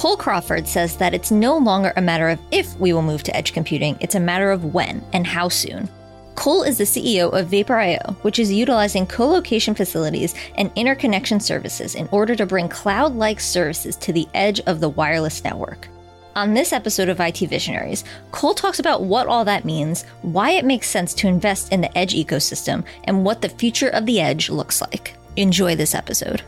Cole Crawford says that it's no longer a matter of if we will move to edge computing, it's a matter of when and how soon. Cole is the CEO of Vapor.io, which is utilizing co location facilities and interconnection services in order to bring cloud like services to the edge of the wireless network. On this episode of IT Visionaries, Cole talks about what all that means, why it makes sense to invest in the edge ecosystem, and what the future of the edge looks like. Enjoy this episode.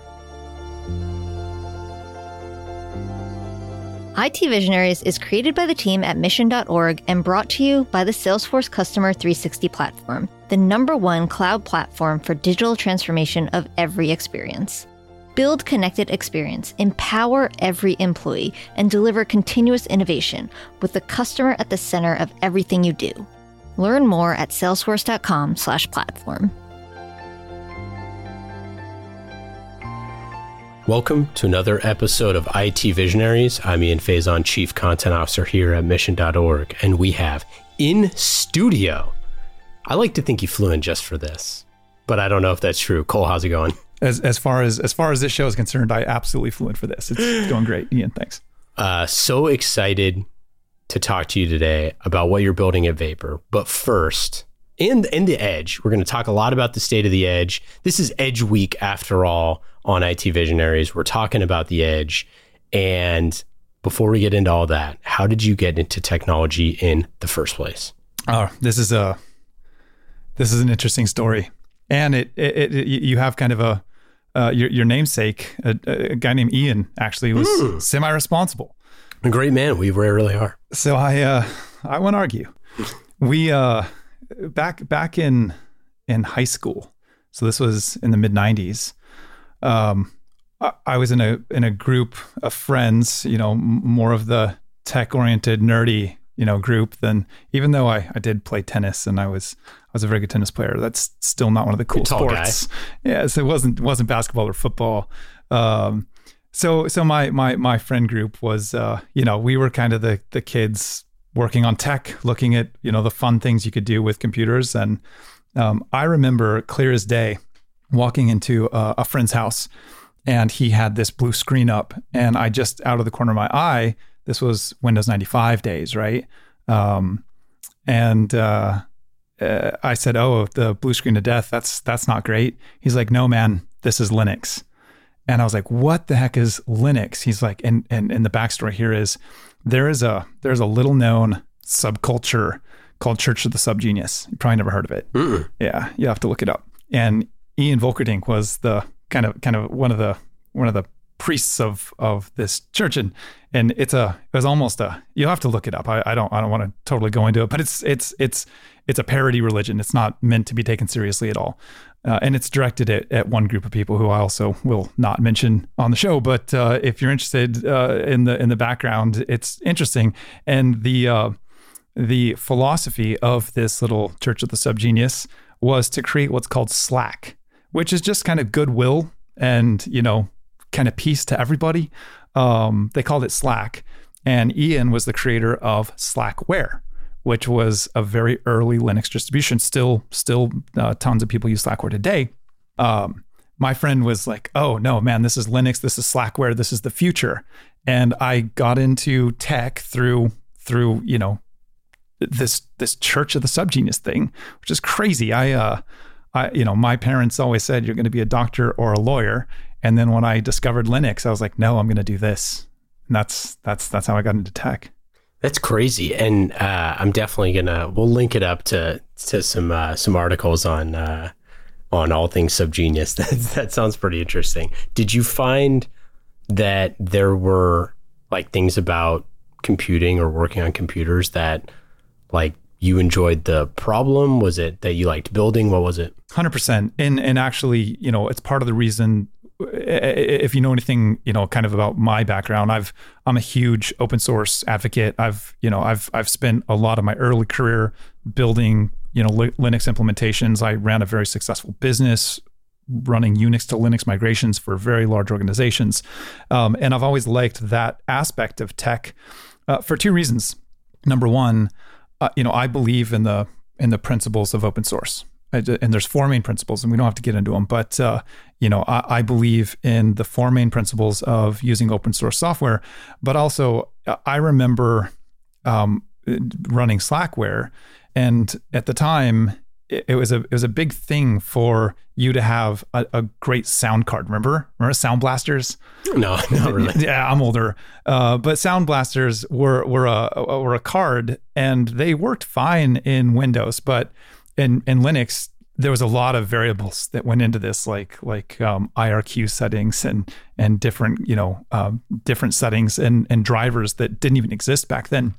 IT Visionaries is created by the team at mission.org and brought to you by the Salesforce Customer 360 platform, the number one cloud platform for digital transformation of every experience. Build connected experience, empower every employee, and deliver continuous innovation with the customer at the center of everything you do. Learn more at salesforce.com/platform. Welcome to another episode of IT Visionaries. I'm Ian Faison, Chief Content Officer here at Mission.org, and we have in studio. I like to think he flew in just for this, but I don't know if that's true. Cole, how's it going? As as far as as far as this show is concerned, I absolutely flew in for this. It's going great, Ian. Thanks. Uh, so excited to talk to you today about what you're building at Vapor. But first, in in the Edge, we're going to talk a lot about the state of the Edge. This is Edge Week after all on IT Visionaries. We're talking about the edge. And before we get into all that, how did you get into technology in the first place? Oh, this is a this is an interesting story, and it, it, it you have kind of a uh, your your namesake, a, a, guy named Ian, actually was mm. semi responsible. A great man. We really are. So I uh, I won't argue. We uh, back back in in high school. So this was in the mid '90s um, I, I was in a in a group of friends, you know, m- more of the tech oriented, nerdy, you know, group than even though I, I did play tennis and I was I was a very good tennis player. That's still not one of the cool sports. Guy. Yeah, so it wasn't wasn't basketball or football. Um, so so my my my friend group was uh, you know we were kind of the the kids working on tech, looking at you know the fun things you could do with computers, and um, I remember clear as day walking into a, a friend's house and he had this blue screen up and I just out of the corner of my eye, this was Windows 95 days, right? Um, and uh, uh, I said, "Oh, the blue screen of death. That's that's not great." He's like, "No, man, this is Linux." And I was like, "What the heck is Linux?" He's like, and and and the backstory here is there is a there's a little known subculture called Church of the Subgenius. You probably never heard of it. Mm-mm. Yeah, you have to look it up. And Ian Volkerding was the kind of kind of one of the one of the priests of of this church and and it's a it was almost a you'll have to look it up I, I don't I don't want to totally go into it but it's it's it's it's a parody religion it's not meant to be taken seriously at all uh, and it's directed at, at one group of people who I also will not mention on the show but uh, if you're interested uh, in the in the background it's interesting and the uh, the philosophy of this little church of the subgenius was to create what's called slack which is just kind of goodwill and, you know, kind of peace to everybody. Um, they called it Slack. And Ian was the creator of Slackware, which was a very early Linux distribution. Still, still uh, tons of people use Slackware today. Um, my friend was like, "Oh no, man, this is Linux. This is Slackware. This is the future." And I got into tech through through you know this this Church of the Subgenius thing, which is crazy. I uh, I, you know, my parents always said you're going to be a doctor or a lawyer. And then when I discovered Linux, I was like, no, I'm going to do this. And that's that's that's how I got into tech. That's crazy, and uh, I'm definitely gonna. We'll link it up to to some uh, some articles on uh, on all things subgenius. That that sounds pretty interesting. Did you find that there were like things about computing or working on computers that like you enjoyed the problem? Was it that you liked building? What was it? 100%. And and actually, you know, it's part of the reason if you know anything, you know, kind of about my background, I've I'm a huge open source advocate. I've, you know, I've I've spent a lot of my early career building, you know, Linux implementations. I ran a very successful business running Unix to Linux migrations for very large organizations. Um, and I've always liked that aspect of tech uh, for two reasons. Number one, uh, you know, I believe in the in the principles of open source. And there's four main principles, and we don't have to get into them, but uh, you know, I, I, believe in the four main principles of using open source software. But also, I remember um, running Slackware, and at the time, it, it, was a it was a big thing for you to have a, a, great sound card. Remember, remember Sound Blasters? No, not really. yeah, I'm older, uh, but Sound Blasters were were a were a card, and they worked fine in Windows, but in in Linux there was a lot of variables that went into this, like like um, IRQ settings and and different you know um, different settings and and drivers that didn't even exist back then.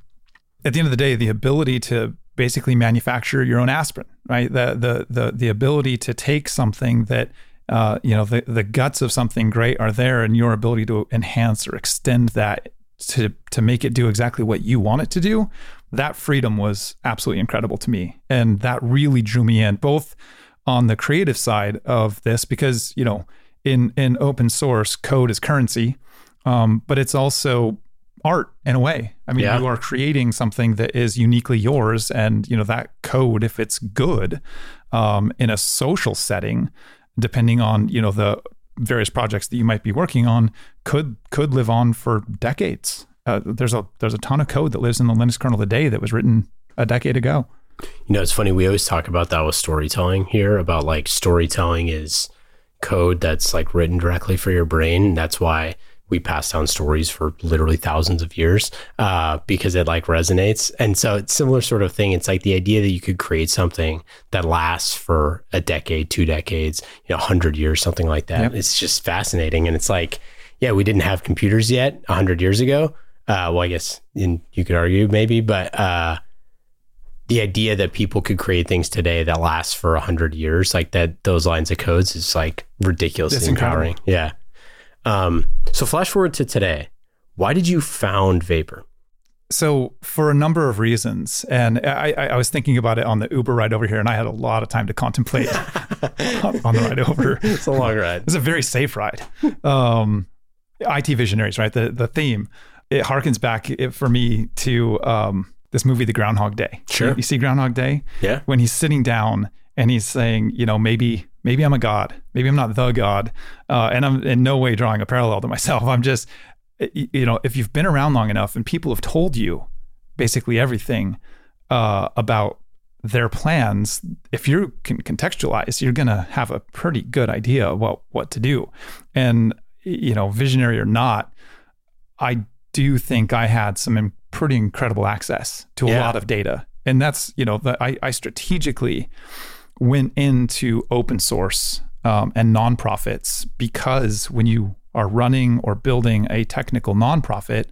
At the end of the day, the ability to basically manufacture your own aspirin, right? The the the the ability to take something that uh, you know the the guts of something great are there, and your ability to enhance or extend that to to make it do exactly what you want it to do that freedom was absolutely incredible to me. And that really drew me in, both on the creative side of this, because, you know, in, in open source, code is currency, um, but it's also art in a way. I mean, yeah. you are creating something that is uniquely yours. And, you know, that code, if it's good um, in a social setting, depending on, you know, the various projects that you might be working on, could could live on for decades uh, there's a there's a ton of code that lives in the Linux kernel today that was written a decade ago. You know, it's funny. We always talk about that with storytelling here. About like storytelling is code that's like written directly for your brain. That's why we pass down stories for literally thousands of years uh, because it like resonates. And so it's similar sort of thing. It's like the idea that you could create something that lasts for a decade, two decades, you know, hundred years, something like that. Yep. It's just fascinating. And it's like, yeah, we didn't have computers yet hundred years ago, uh, well, I guess in, you could argue maybe, but uh, the idea that people could create things today that last for a hundred years, like that, those lines of codes is like ridiculously empowering. Yeah. Um, so flash forward to today. Why did you found Vapor? So for a number of reasons, and I, I, was thinking about it on the Uber ride over here, and I had a lot of time to contemplate on the ride over. It's a long ride. It's a very safe ride. Um, IT visionaries, right? The the theme it harkens back for me to um, this movie, The Groundhog Day. Sure. You, you see Groundhog Day? Yeah. When he's sitting down and he's saying, you know, maybe maybe I'm a god, maybe I'm not the god, uh, and I'm in no way drawing a parallel to myself. I'm just, you know, if you've been around long enough and people have told you basically everything uh, about their plans, if you can contextualize, you're going to have a pretty good idea about what to do. And, you know, visionary or not, I do you think I had some pretty incredible access to a yeah. lot of data. And that's, you know, the, I, I strategically went into open source um, and nonprofits because when you are running or building a technical nonprofit,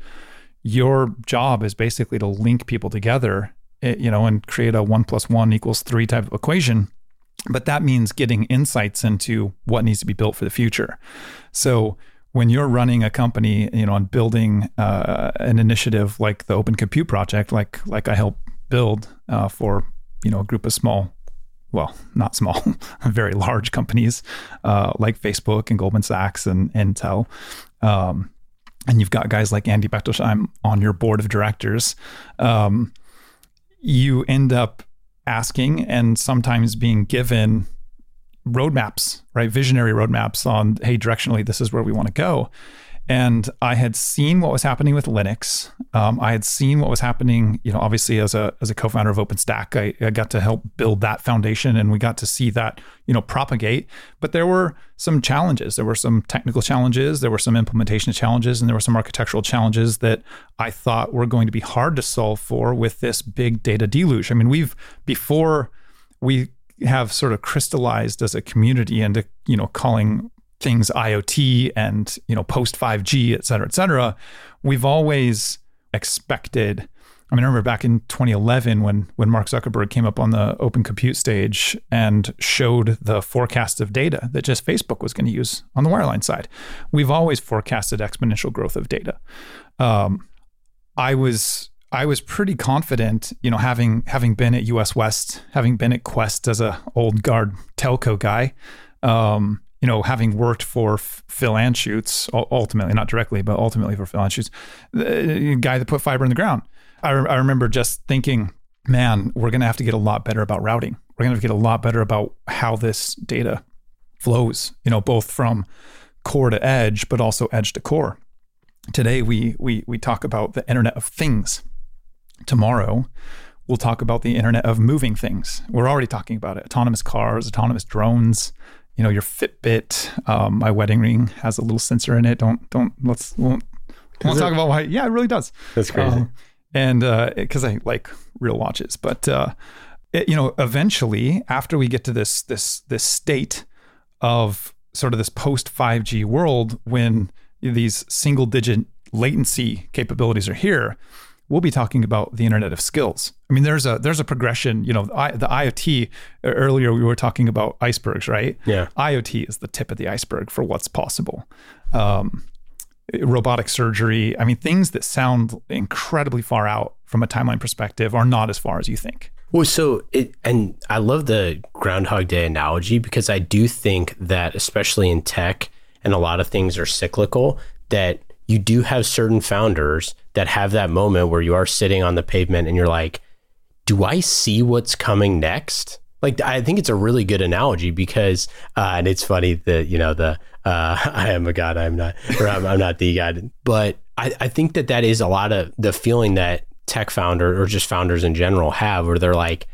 your job is basically to link people together, eh, you know, and create a one plus one equals three type of equation. But that means getting insights into what needs to be built for the future. So when you're running a company, you know, and building uh, an initiative like the Open Compute Project, like like I help build uh, for you know a group of small, well, not small, very large companies uh, like Facebook and Goldman Sachs and Intel, um, and you've got guys like Andy Bechtolsheim on your board of directors. Um, you end up asking and sometimes being given roadmaps, right? Visionary roadmaps on, hey, directionally, this is where we want to go. And I had seen what was happening with Linux. Um, I had seen what was happening, you know, obviously as a as a co-founder of OpenStack, I, I, got to help build that foundation, and we got to see that, you know, propagate. But there were some challenges. There were some technical challenges. There were some implementation challenges, and there were some architectural challenges that I thought were going to be hard to solve for with this big data deluge. I mean, we've before we have sort of crystallized as a community into you know calling things IoT and you know post 5G, et cetera, et cetera, we've always expected. I mean, I remember back in 2011 when when Mark Zuckerberg came up on the Open Compute stage and showed the forecast of data that just Facebook was going to use on the wireline side. We've always forecasted exponential growth of data. Um, I was I was pretty confident, you know, having having been at US West, having been at Qwest as a old guard telco guy, um, you know, having worked for Phil Anschutz, ultimately not directly, but ultimately for Phil Anschutz, the guy that put fiber in the ground. I, I remember just thinking, man, we're going to have to get a lot better about routing. we're going to get a lot better about how this data flows, you know, both from core to edge, but also edge to core. Today, we, we, we talk about the Internet of Things. Tomorrow, we'll talk about the Internet of Moving Things. We're already talking about it autonomous cars, autonomous drones. You know, your Fitbit. Um, my wedding ring has a little sensor in it. Don't, don't, let's, won't, won't talk about why. Yeah, it really does. That's crazy. Um, and because uh, I like real watches, but uh, it, you know, eventually, after we get to this this this state of sort of this post 5G world, when these single digit latency capabilities are here, we'll be talking about the Internet of Skills. I mean, there's a there's a progression. You know, the, the IoT. Earlier, we were talking about icebergs, right? Yeah. IoT is the tip of the iceberg for what's possible. Um, robotic surgery. I mean, things that sound incredibly far out from a timeline perspective are not as far as you think. Well, so it, and I love the Groundhog Day analogy because I do think that, especially in tech, and a lot of things are cyclical, that you do have certain founders that have that moment where you are sitting on the pavement and you're like, do I see what's coming next? Like, I think it's a really good analogy because, uh, and it's funny that, you know, the, uh, I am a God, I'm not, or I'm, I'm not the God, but I, I think that that is a lot of the feeling that tech founder or just founders in general have, where they're like,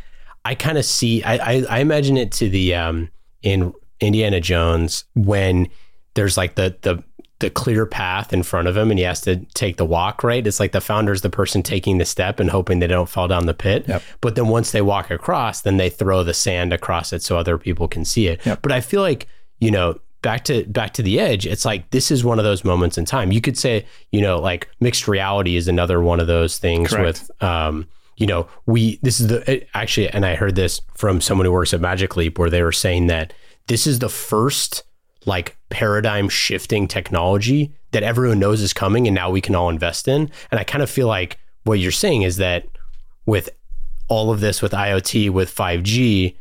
I kind of see, I, I, I, imagine it to the, um, in Indiana Jones when there's like the, the, the clear path in front of him and he has to take the walk right it's like the founder's the person taking the step and hoping they don't fall down the pit yep. but then once they walk across then they throw the sand across it so other people can see it yep. but i feel like you know back to back to the edge it's like this is one of those moments in time you could say you know like mixed reality is another one of those things Correct. with um you know we this is the actually and i heard this from someone who works at magic leap where they were saying that this is the first like paradigm shifting technology that everyone knows is coming and now we can all invest in and i kind of feel like what you're saying is that with all of this with iot with 5g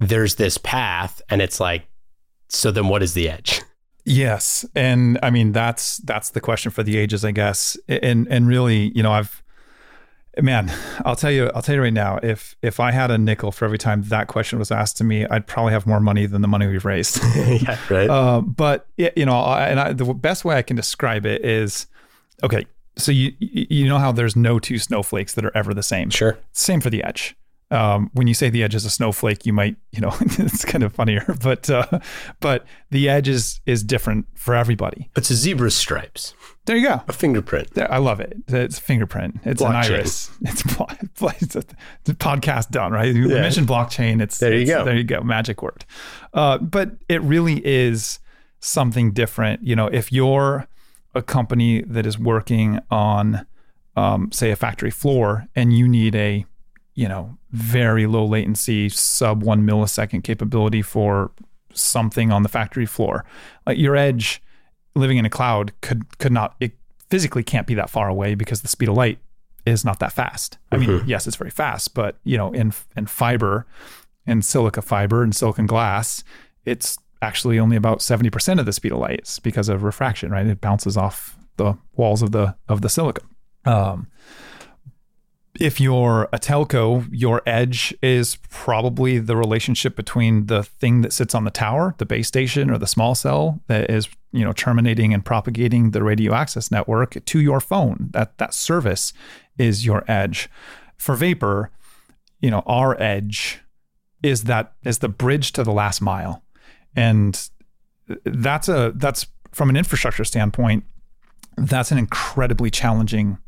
there's this path and it's like so then what is the edge? Yes. And I mean that's that's the question for the ages, I guess. And and really, you know, I've man, I'll tell you, I'll tell you right now, if if I had a nickel for every time that question was asked to me, I'd probably have more money than the money we've raised. yeah, right. Uh, but you know, and I, the best way I can describe it is, okay, so you you know how there's no two snowflakes that are ever the same. Sure. Same for the edge um, when you say the edge is a snowflake, you might, you know, it's kind of funnier, but uh, but the edge is is different for everybody. It's a zebra stripes. There you go. A fingerprint. There, I love it. It's a fingerprint. It's blockchain. an iris. It's, it's, a, it's, a, podcast done right. You yeah. mentioned blockchain. It's there. You it's, go. There you go. Magic word. Uh, but it really is something different. You know, if you're a company that is working on, um, say, a factory floor, and you need a you know, very low latency, sub one millisecond capability for something on the factory floor. Like your edge living in a cloud could could not it physically can't be that far away because the speed of light is not that fast. I mean, mm-hmm. yes, it's very fast, but you know, in in fiber and silica fiber and silicon glass, it's actually only about 70% of the speed of light it's because of refraction, right? It bounces off the walls of the of the silicon. Um, if you're a telco, your edge is probably the relationship between the thing that sits on the tower, the base station or the small cell that is, you know, terminating and propagating the radio access network to your phone. That that service is your edge. For Vapor, you know, our edge is that is the bridge to the last mile. And that's a that's from an infrastructure standpoint, that's an incredibly challenging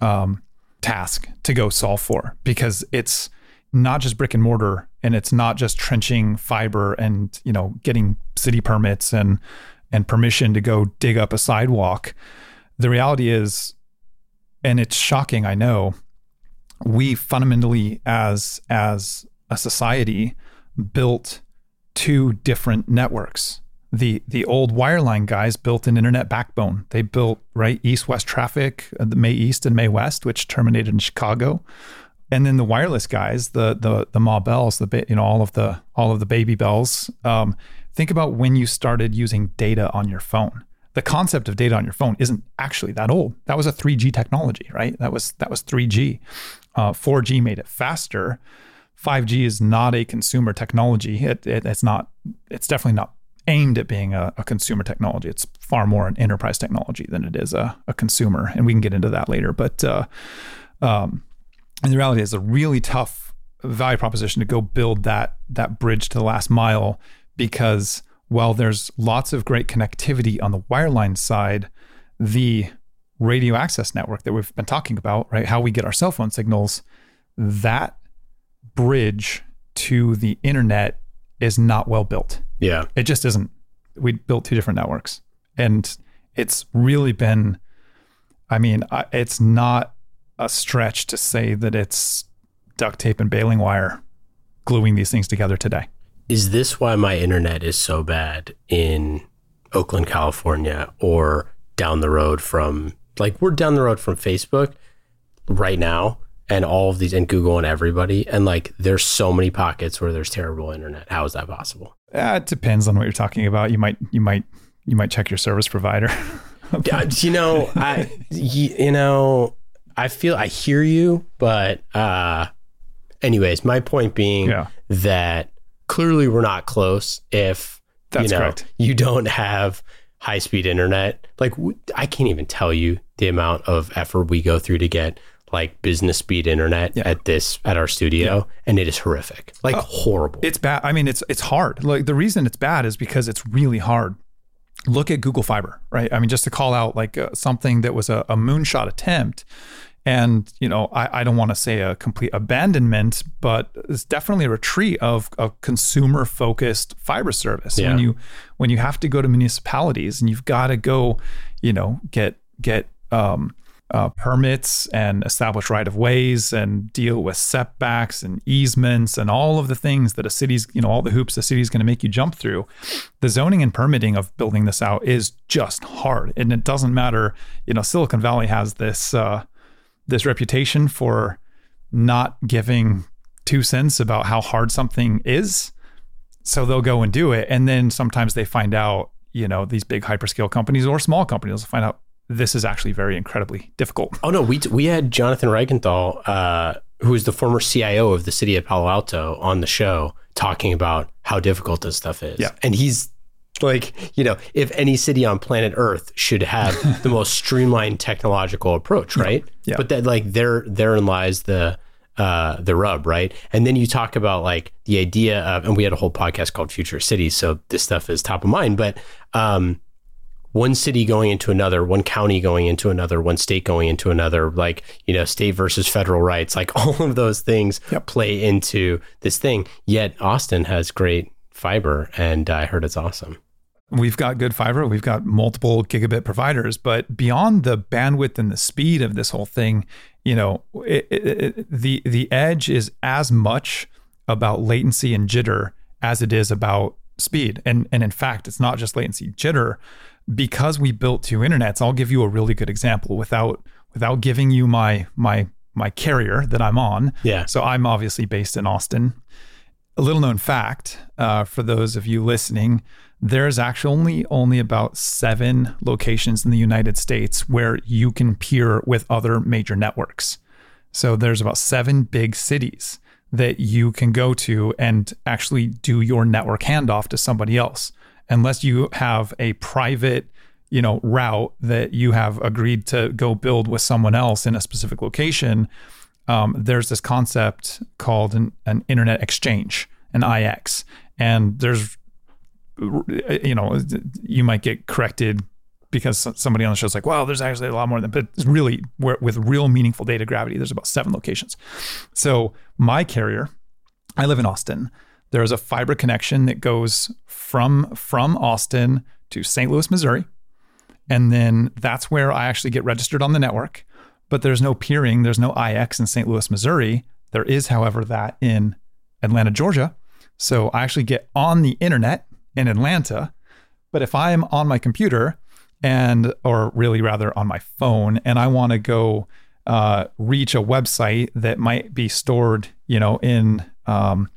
um, task to go solve for because it's not just brick and mortar and it's not just trenching fiber and you know getting city permits and and permission to go dig up a sidewalk. The reality is and it's shocking i know we fundamentally as as a society built two different networks the the old wireline guys built an internet backbone. They built right east west traffic, uh, the MAE East and MAE West, which terminated in Chicago, and then the wireless guys, the the the Ma Bells, the you know all of the all of the baby bells. Um, think about when you started using data on your phone. The concept of data on your phone isn't actually that old. That was a 3G technology, right? That was that was 3G. Uh, 4G made it faster. 5G is not a consumer technology. It, it, it's not. It's definitely not aimed at being a, a, consumer technology. It's far more an enterprise technology than it is a, a consumer, and we can get into that later. But uh, um, and the reality is a really tough value proposition to go build that that bridge to the last mile because while there's lots of great connectivity on the wireline side, the radio access network that we've been talking about, right? How we get our cell phone signals, that bridge to the internet is not well built. Yeah. It just isn't. We built two different networks. And it's really been, I mean, it's not a stretch to say that it's duct tape and baling wire gluing these things together today. Is this why my internet is so bad in Oakland, California, or down the road from, like, we're down the road from Facebook right now and all of these and Google and everybody. And like, there's so many pockets where there's terrible internet. How is that possible? Uh, it depends on what you're talking about. You might, you might, you might check your service provider. you know, I, you, you know, I feel I hear you, but uh, anyways, my point being yeah. that clearly we're not close if That's you know correct. you don't have high speed internet. Like I can't even tell you the amount of effort we go through to get like business speed internet yeah. at this at our studio yeah. and it is horrific like uh, horrible it's bad i mean it's it's hard like the reason it's bad is because it's really hard look at google fiber right i mean just to call out like uh, something that was a, a moonshot attempt and you know I, I don't want to say a complete abandonment but it's definitely a retreat of a consumer focused fiber service yeah. when you when you have to go to municipalities and you've got to go you know get get um, uh, permits and establish right of ways and deal with setbacks and easements and all of the things that a city's, you know, all the hoops the city's going to make you jump through. The zoning and permitting of building this out is just hard. And it doesn't matter, you know, Silicon Valley has this, uh, this reputation for not giving two cents about how hard something is. So they'll go and do it. And then sometimes they find out, you know, these big hyperscale companies or small companies will find out this is actually very incredibly difficult. Oh no, we we had Jonathan Reichental, uh, who is the former CIO of the city of Palo Alto, on the show talking about how difficult this stuff is. Yeah, and he's like, you know, if any city on planet Earth should have the most streamlined technological approach, right? Yeah. But that like there therein lies the uh, the rub, right? And then you talk about like the idea of, and we had a whole podcast called Future Cities, so this stuff is top of mind. But um, one city going into another, one county going into another, one state going into another, like, you know, state versus federal rights, like all of those things yep. play into this thing. Yet Austin has great fiber, and I heard it's awesome. We've got good fiber. We've got multiple gigabit providers, but beyond the bandwidth and the speed of this whole thing, you know, it, it, it, the the edge is as much about latency and jitter as it is about speed. And and in fact, it's not just latency jitter because we built two internets, I'll give you a really good example without without giving you my my my carrier that I'm on. Yeah. So I'm obviously based in Austin. A little known fact uh, for those of you listening: there's actually only only about seven locations in the United States where you can peer with other major networks. So there's about seven big cities that you can go to and actually do your network handoff to somebody else unless you have a private you know route that you have agreed to go build with someone else in a specific location um, there's this concept called an, an internet exchange an ix and there's you know you might get corrected because somebody on the show is like, "Well, there's actually a lot more than." But it's really with real meaningful data gravity, there's about seven locations. So my carrier, I live in Austin. There's a fiber connection that goes from from Austin to St. Louis, Missouri. And then that's where I actually get registered on the network. But there's no peering, there's no IX in St. Louis, Missouri. There is, however, that in Atlanta, Georgia. So I actually get on the internet in Atlanta. But if I'm on my computer and, or really rather on my phone, and I want to go uh, reach a website that might be stored, you know, in um,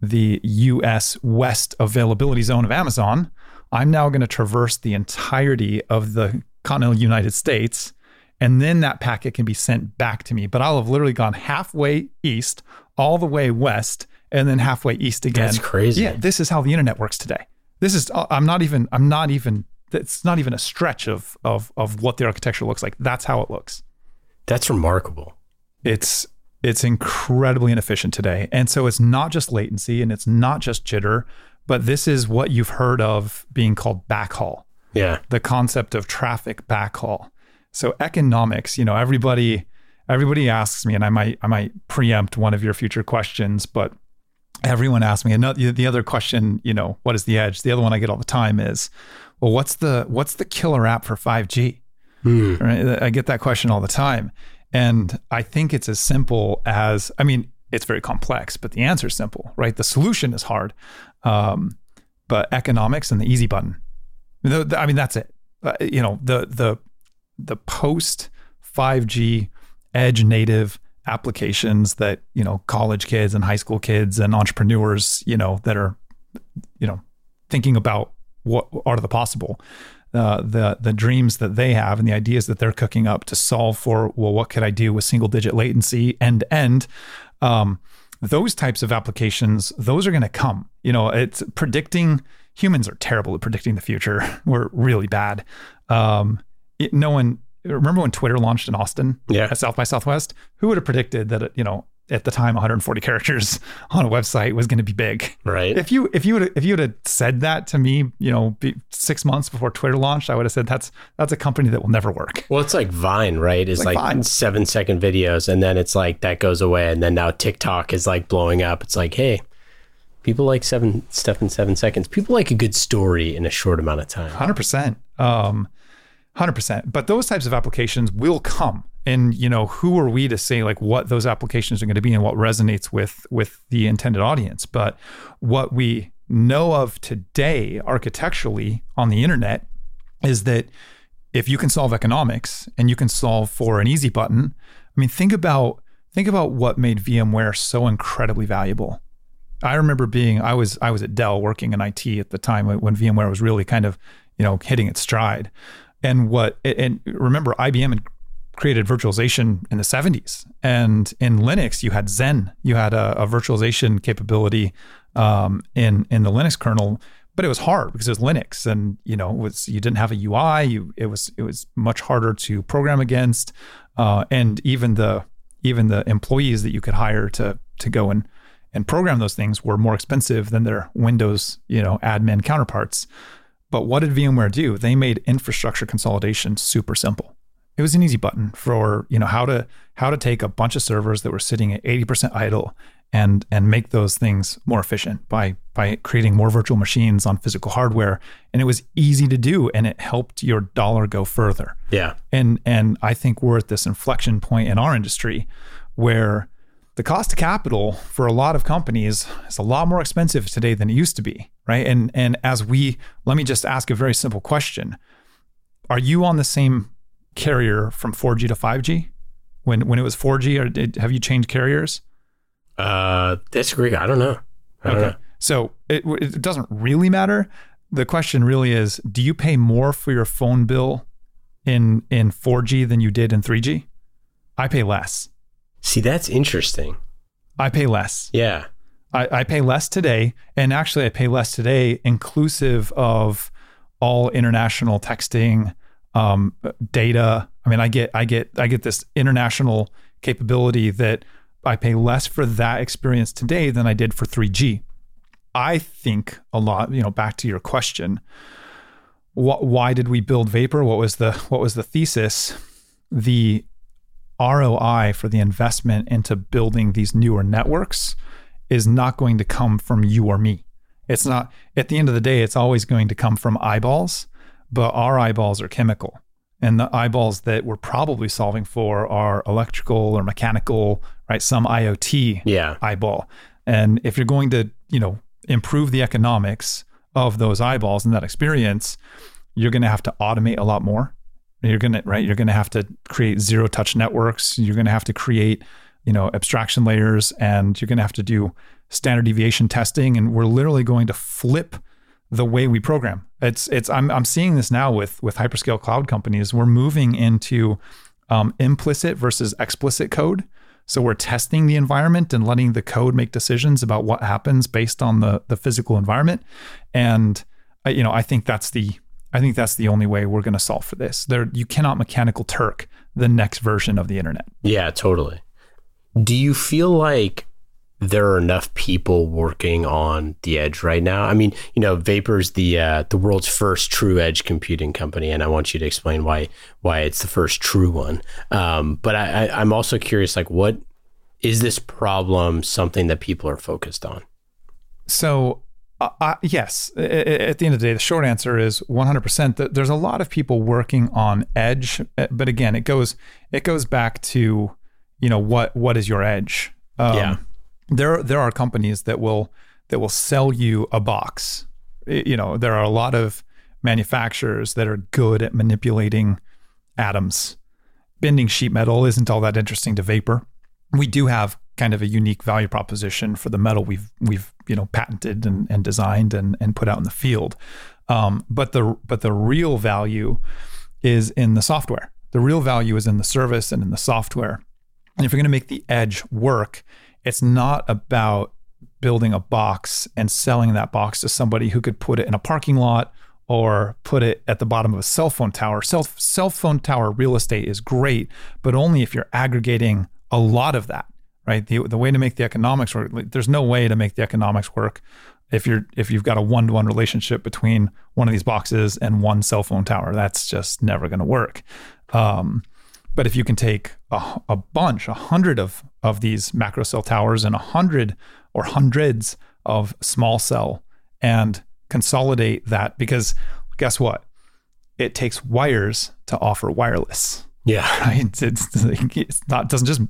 the US West availability zone of Amazon, I'm now going to traverse the entirety of the continental United States and then that packet can be sent back to me. But I'll have literally gone halfway east, all the way west, and then halfway east again. That's crazy. Yeah, this is how the internet works today. This is uh, I'm not even I'm not even it's not even a stretch of of of what the architecture looks like. That's how it looks. That's remarkable. It's it's incredibly inefficient today. And so it's not just latency and it's not just jitter, but this is what you've heard of being called backhaul. Yeah. The concept of traffic backhaul. So economics, you know, everybody everybody asks me and I might I might preempt one of your future questions, but everyone asks me another the other question, you know, what is the edge? The other one I get all the time is, well, what's the what's the killer app for 5G? Hmm. Right? I get that question all the time. And I think it's as simple as, I mean, it's very complex, but the answer is simple, right? The solution is hard. Um, but economics and the easy button. I mean, that's it. Uh, you know, the the the post 5G edge native applications that you know college kids and high school kids and entrepreneurs you know that are you know thinking about what are the possible uh, the the dreams that they have and the ideas that they're cooking up to solve for well what could I do with single digit latency end to end um, those types of applications those are going to come you know it's predicting humans are terrible at predicting the future we're really bad um, it, no one remember when Twitter launched in Austin Yeah. at South by Southwest? Who would have predicted that, you know, at the time 140 characters on a website was going to be big? Right. If you if you would if you would have said that to me, you know, be, 6 months before Twitter launched, I would have said that's that's a company that will never work. Well, it's like Vine, right? It's Like like, seven second videos, and then it's like that goes away, and then now TikTok is like blowing up. It's like, hey, people like seven stuff in seven seconds. People like a good story in a short amount of time. 100%. Um 100%. But those types of applications will come. And you know, who are we to say like what those applications are going to be and what resonates with with the intended audience? But what we know of today architecturally on the internet is that if you can solve economics and you can solve for an easy button, I mean think about think about what made VMware so incredibly valuable. I remember being I was I was at Dell working in IT at the time when, when VMware was really kind of you know hitting its stride, and what and remember IBM had created virtualization in the 70s, and in Linux you had Xen, you had a, a virtualization capability um, in in the Linux kernel, but it was hard because it was Linux, and you know was you didn't have a UI, you it was it was much harder to program against, uh, and even the even the employees that you could hire to to go and and program those things were more expensive than their Windows, you know, admin counterparts. But what did VMware do? They made infrastructure consolidation super simple. It was an easy button for, you know, how to how to take a bunch of servers that were sitting at 80% idle and and make those things more efficient by by creating more virtual machines on physical hardware. And it was easy to do and it helped your dollar go further Yeah. and and I think we're at this inflection point in our industry where the cost of capital for a lot of companies is a lot more expensive today than it used to be, right? And and as we let me just ask a very simple question. Are you on the same carrier from 4G to 5G? When when it was 4G or did, have you changed carriers? Uh, that's great. I don't know. I don't know. So it, it doesn't really matter. The question really is do you pay more for your phone bill in in 4G than you did in 3G? I pay less. See, that's interesting. I pay less. Yeah. I, I pay less today. And actually, I pay less today, inclusive of all international texting, um, data. I mean, I get, I get, I get this international capability that I pay less for that experience today than I did for 3G. I think a lot, you know, back to your question, wh- why did we build Vapor? What was the, what was the thesis? The ROI for the investment into building these newer networks is not going to come from you or me. It's not, at the end of the day, it's always going to come from eyeballs, but our eyeballs are chemical. And the eyeballs that we're probably solving for are electrical or mechanical, right? Some IoT Yeah. eyeball. And if you're going to, you know, improve the economics of those eyeballs and that experience, you're going to have to automate a lot more. You're going to, right? You're going to have to create zero touch networks. You're going to have to create, you know, abstraction layers and you're going to have to do standard deviation testing. And we're literally going to flip the way we program. It's, it's, I'm, I'm seeing this now with, with hyperscale cloud companies. We're moving into um, implicit versus explicit code. So we're testing the environment and letting the code make decisions about what happens based on the the physical environment. And uh, you know, I think that's the I think that's the only way we're going to solve for this. There, you cannot mechanical Turk the next version of the internet. Yeah, totally. Do you feel like there are enough people working on the edge right now? I mean, you know, Vapor's the uh, the world's first true edge computing company, and I want you to explain why why it's the first true one. Um, but I, I, I'm also curious, like, what is this problem something that people are focused on? So uh, uh, yes, at the end of the day, the short answer is 100%. That there's a lot of people working on edge, uh, but again, it goes it goes back to you know what what is your edge? Um, yeah, there there are companies that will that will sell you a box. You know, there are a lot of manufacturers that are good at manipulating atoms. Bending sheet metal isn't all that interesting to Vapor. We do have kind of a unique value proposition for the metal we've we've you know patented and, and designed and, and put out in the field. Um, but the but the real value is in the software. The real value is in the service and in the software. And if you're going to make the edge work, it's not about building a box and selling that box to somebody who could put it in a parking lot or put it at the bottom of a cell phone tower. Cell, cell phone tower real estate is great, but only if you're aggregating a lot of that right? The, the way to make the economics work, there's no way to make the economics work if you're if you've got a one to one relationship between one of these boxes and one cell phone tower. That's just never going to work. Um, but if you can take a, a bunch, a hundred of of these macro cell towers and a hundred or hundreds of small cell and consolidate that, because guess what? It takes wires to offer wireless. Yeah, right. It's, it's not doesn't just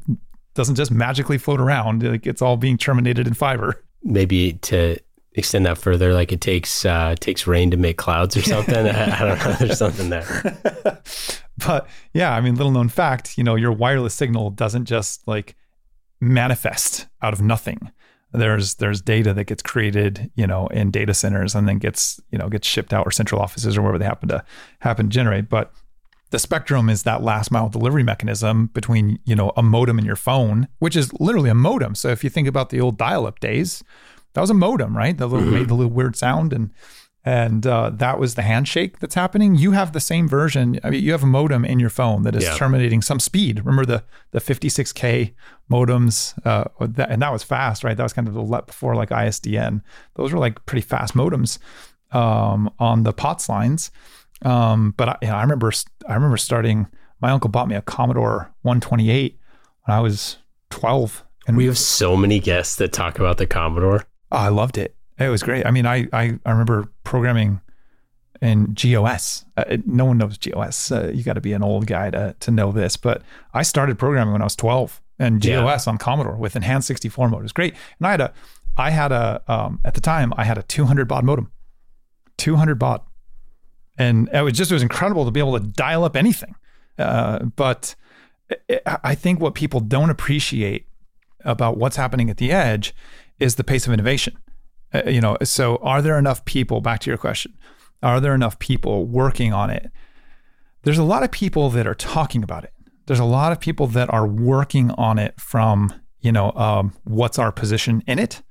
doesn't just magically float around. Like it's all being terminated in fiber. Maybe to extend that further, like it takes uh, takes rain to make clouds or something. I, I don't know. There's something there. but yeah, I mean, little known fact, you know, your wireless signal doesn't just like manifest out of nothing. There's there's data that gets created, you know, in data centers and then gets you know gets shipped out or central offices or wherever they happen to happen to generate. But the spectrum is that last mile delivery mechanism between you know a modem and your phone which is literally a modem so if you think about the old dial-up days that was a modem right the little mm-hmm. made the little weird sound and and uh, that was the handshake that's happening you have the same version I mean, you have a modem in your phone that is yeah. terminating some speed remember the the 56k modems uh, that, and that was fast right that was kind of the let before like isdn those were like pretty fast modems um, on the pots lines um, but I, you know, I remember I remember starting. My uncle bought me a Commodore 128 when I was 12. And we have so many guests that talk about the Commodore. Oh, I loved it. It was great. I mean, I I, I remember programming in GEOS. Uh, no one knows GEOS. Uh, you got to be an old guy to to know this. But I started programming when I was 12 and GEOS yeah. on Commodore with enhanced 64 mode. It was great. And I had a I had a um, at the time I had a 200 baud modem. 200 baud and it was just it was incredible to be able to dial up anything. Uh, but I think what people don't appreciate about what's happening at the edge is the pace of innovation. Uh, you know, so are there enough people? Back to your question, are there enough people working on it? There's a lot of people that are talking about it. There's a lot of people that are working on it from you know um, what's our position in it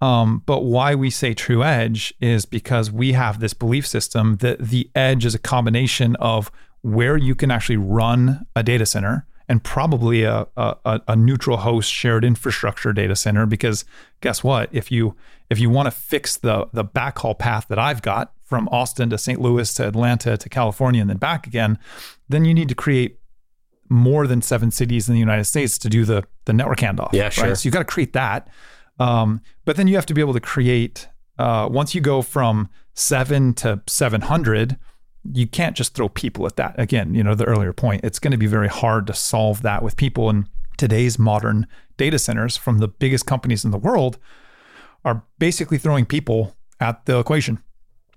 um, but why we say true edge is because we have this belief system that the edge is a combination of where you can actually run a data center and probably a, a, a neutral host shared infrastructure data center. Because guess what? If you if you want to fix the the backhaul path that I've got from Austin to St. Louis to Atlanta to California and then back again, then you need to create more than seven cities in the United States to do the the network handoff. Yeah, sure. Right? So you've got to create that. Um, but then you have to be able to create, uh, once you go from seven to 700, you can't just throw people at that. Again, you know, the earlier point, it's going to be very hard to solve that with people. And today's modern data centers from the biggest companies in the world are basically throwing people at the equation.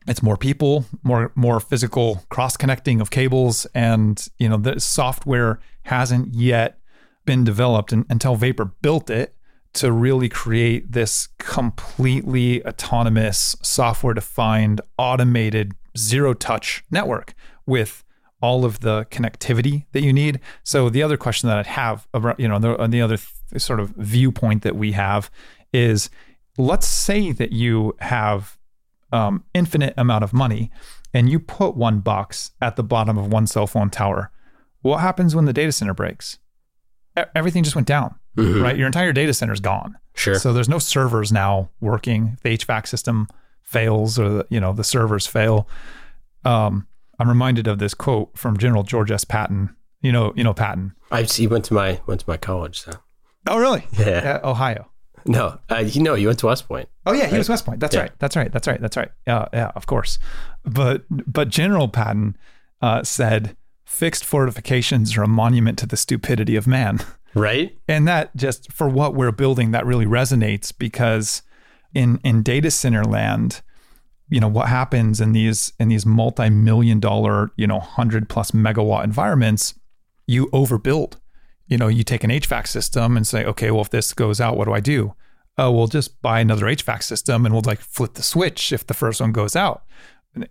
It's more people, more more physical cross connecting of cables, and you know the software hasn't yet been developed and, until Vapor built it to really create this completely autonomous, software defined, automated, zero touch network with all of the connectivity that you need. So the other question that I'd have, you know, the, the other th- sort of viewpoint that we have is, let's say that you have um, infinite amount of money, and you put one box at the bottom of one cell phone tower. What happens when the data center breaks? E- everything just went down, mm-hmm. right? Your entire data center is gone. Sure. So there's no servers now working. The HVAC system fails, or the, you know the servers fail. Um, I'm reminded of this quote from General George S. Patton. You know, you know Patton. I he went to my went to my college. So. Oh, really? Yeah. Uh, Ohio. No, uh, you know, you went to West Point. Oh yeah, he was West Point. That's yeah. right. That's right. That's right. That's right. Yeah, yeah, of course. But but General Patton uh, said fixed fortifications are a monument to the stupidity of man. Right. And that just for what we're building, that really resonates because in in data center land, you know what happens in these in these multi-million dollar you know 100 plus megawatt environments you overbuild. You know you take an hvac system and say okay well if this goes out what do i do? Oh we'll just buy another hvac system and we'll like flip the switch if the first one goes out.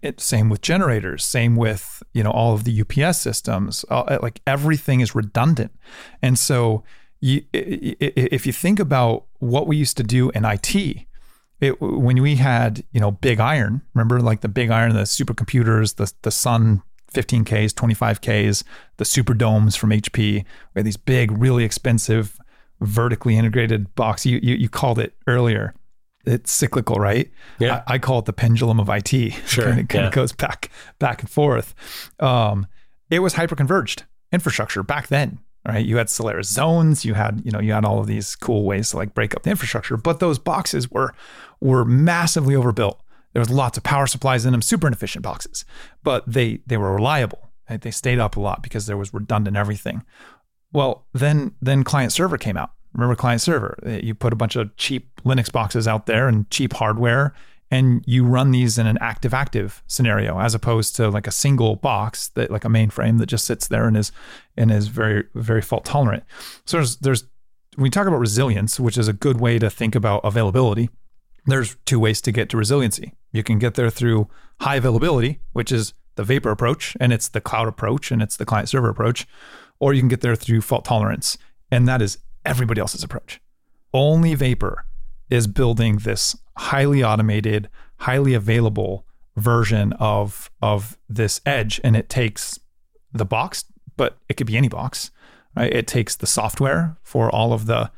It, same with generators same with you know all of the ups systems. Uh, like everything is redundant. And so you, if you think about what we used to do in it it, when we had you know big iron remember like the big iron the supercomputers the the sun 15ks 25ks the super domes from hp we had these big really expensive vertically integrated box. You you, you called it earlier. It's cyclical right? Yeah. I, I call it the pendulum of it sure. It kind yeah. of goes back back and forth. Um, it was hyper converged infrastructure back then right? You had Solaris zones, you had, you know, you had all of these cool ways to like break up the infrastructure, but those boxes were were massively overbuilt. There was lots of power supplies in them, super inefficient boxes, but they they were reliable. Right? They stayed up a lot because there was redundant everything. Well, then then client server came out. Remember client server? Eh, you put a bunch of cheap Linux boxes out there and cheap hardware and you run these in an active active scenario as opposed to like a single box that like a mainframe that just sits there and is and is very very fault tolerant. So there's there's when we talk about resilience which is a good way to think about availability there's two ways to get to resiliency. You can get there through high availability which is the vapor approach and it's the cloud approach and it's the client server approach or you can get there through fault tolerance and that is everybody else's approach. Only vapor is building this highly automated, highly available version of of this edge. And it takes the box but it could be any box right? It takes the software for all of the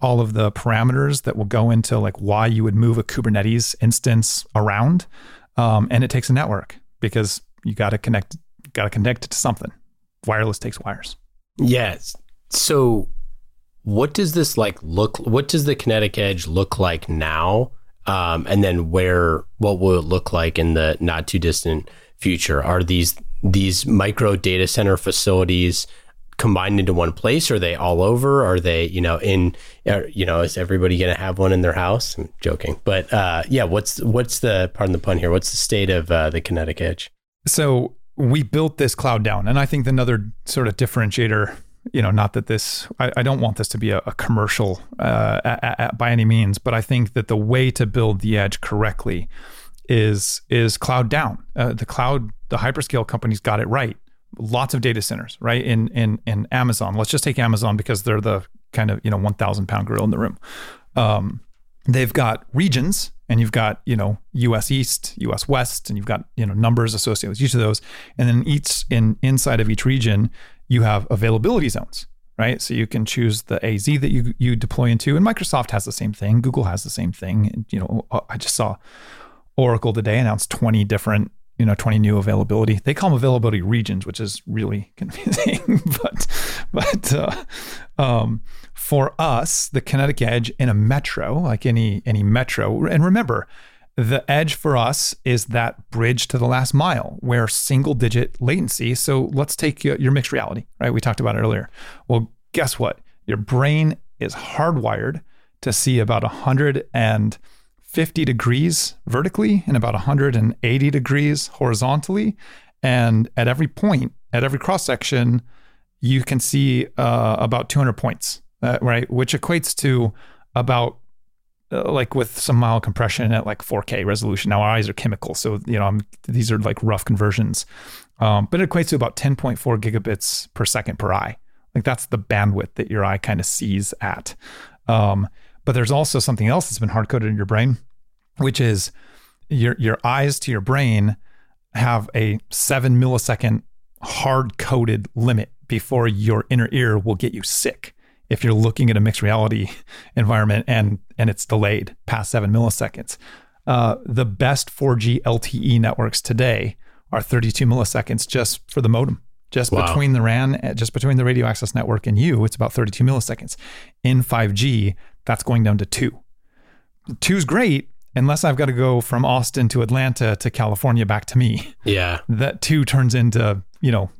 all of the parameters that will go into like why you would move a kubernetes instance around. Um, and it takes a network because you got to connect got to connect it to something. Wireless takes wires. Yes. So what does this like look what does the kinetic edge look like now um, and then where what will it look like in the not too distant future? Are these these micro data center facilities combined into one place? Are they all over? Are they you know in are, you know is everybody going to have one in their house? I'm joking, but uh, yeah. What's what's the pardon the pun here? What's the state of uh, the kinetic edge? So we built this cloud down, and I think another sort of differentiator you know, not that this, I, I don't want this to be a, a commercial uh, a, a, by any means, but I think that the way to build the edge correctly is is cloud down. Uh, the cloud, the hyperscale companies got it right. Lots of data centers, right? In in in Amazon. Let's just take Amazon because they're the kind of you know one thousand pound gorilla in the room. Um, they've got regions, and you've got you know U.S. East, U.S. West, and you've got you know numbers associated with each of those, and then each in inside of each region you have availability zones, right? So you can choose the AZ that you you deploy into, and Microsoft has the same thing. Google has the same thing. You know, I just saw Oracle today announced 20 different, you know, 20 new availability. They call them availability regions, which is really confusing. but but uh, um, for us, the Kinetic Edge in a metro, like any any metro, and remember the edge for us is that bridge to the last mile where single digit latency. So let's take your mixed reality, right? We talked about it earlier. Well, guess what? Your brain is hardwired to see about 150 degrees vertically and about 180 degrees horizontally. And at every point, at every cross section, you can see uh, about 200 points, uh, right? Which equates to about uh, like with some mild compression at like 4K resolution. Now our eyes are chemical, so you know I'm, these are like rough conversions. um, but it equates to about 10.4 gigabits per second per eye. Like that's the bandwidth that your eye kind of sees at. Um, but there's also something else that's been hard coded in your brain, which is your your eyes to your brain have a seven millisecond hard coded limit before your inner ear will get you sick if you're looking at a mixed reality environment and and it's delayed past seven milliseconds. Uh, the best 4G LTE networks today are 32 milliseconds just for the modem. Just wow. between the RAN, just between the radio access network and you, it's about 32 milliseconds. In 5G, that's going down to two. Two's great unless I've got to go from Austin to Atlanta to California back to me. Yeah. That two turns into, you know,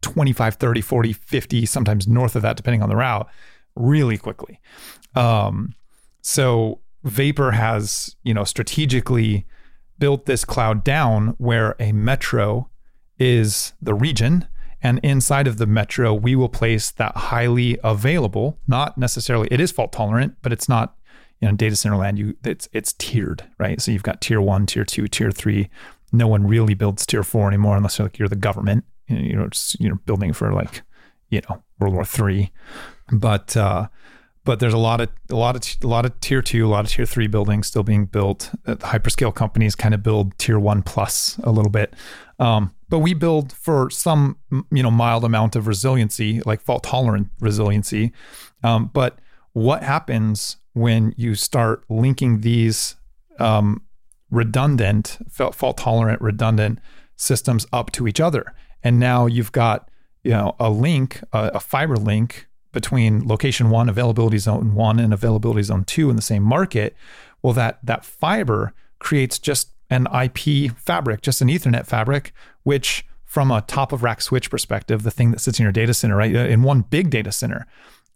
25, 30, 40, 50, sometimes north of that, depending on the route, really quickly. Um, so Vapor has, you know, strategically built this cloud down where a metro is the region. And inside of the metro, we will place that highly available, not necessarily, it is fault tolerant, but it's not, you know, data center land, you it's it's tiered, right? So you've got tier one, tier two, tier three. No one really builds tier four anymore unless you're like you're the government, you know, just, you know, building for like, you know, World War Three. But uh but there's a lot of a lot of a lot of tier two, a lot of tier three buildings still being built. Uh, the hyperscale companies kind of build tier one plus a little bit, um, but we build for some you know mild amount of resiliency, like fault tolerant resiliency. Um, but what happens when you start linking these um, redundant, fault tolerant, redundant systems up to each other, and now you've got you know a link, a, a fiber link between location one, availability zone one, and availability zone two in the same market, well, that that fiber creates just an IP fabric, just an Ethernet fabric, which from a top of rack switch perspective, the thing that sits in your data center, right, in one big data center,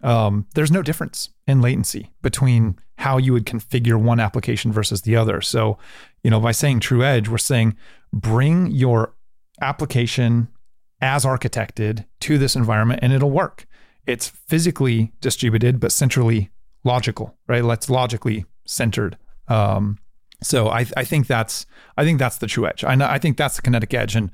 um, there's no difference in latency between how you would configure one application versus the other. So, you know, by saying true edge, we're saying bring your application as architected to this environment and it'll work it's physically distributed but centrally logical, right? Let's logically centered. Um, so I, I think that's I think that's the true edge. I, I think that's the kinetic edge, and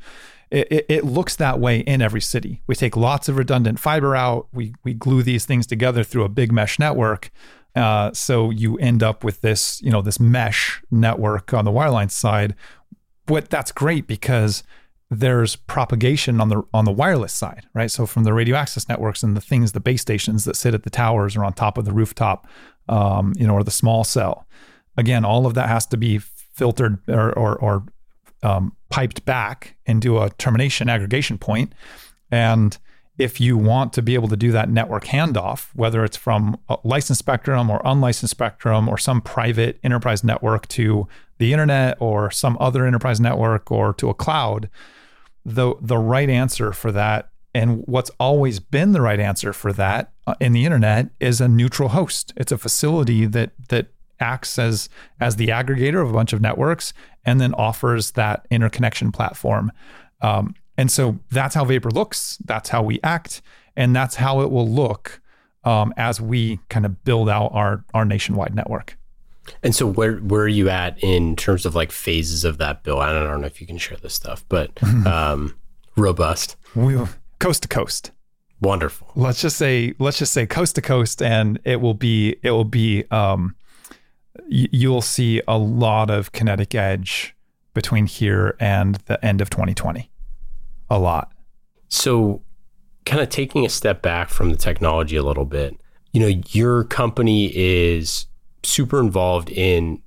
it, it, it, looks that way in every city. We take lots of redundant fiber out. We we glue these things together through a big mesh network. Uh, so you end up with this you know this mesh network on the wireline side. But that's great because there's propagation on the on the wireless side, right? So from the radio access networks and the things, the base stations that sit at the towers or on top of the rooftop, um, you know, or the small cell. Again, all of that has to be filtered or or, or um, piped back into a termination aggregation point. And if you want to be able to do that network handoff, whether it's from licensed spectrum or unlicensed spectrum or some private enterprise network to the internet or some other enterprise network or to a cloud, the the right answer for that and what's always been the right answer for that uh, in the internet is a neutral host. It's a facility that that acts as as the aggregator of a bunch of networks and then offers that interconnection platform. Um, and so that's how Vapor looks. That's how we act, and that's how it will look um, as we kind of build out our our nationwide network. And so where where are you at in terms of like phases of that bill? I don't, I don't know if you can share this stuff, but um, robust. We, coast to coast. Wonderful. Let's just say let's just say coast to coast, and it will be it will be um, y- you'll see a lot of kinetic edge between here and the end of 2020. A lot. So, kind of taking a step back from the technology a little bit. You know, your company is super involved in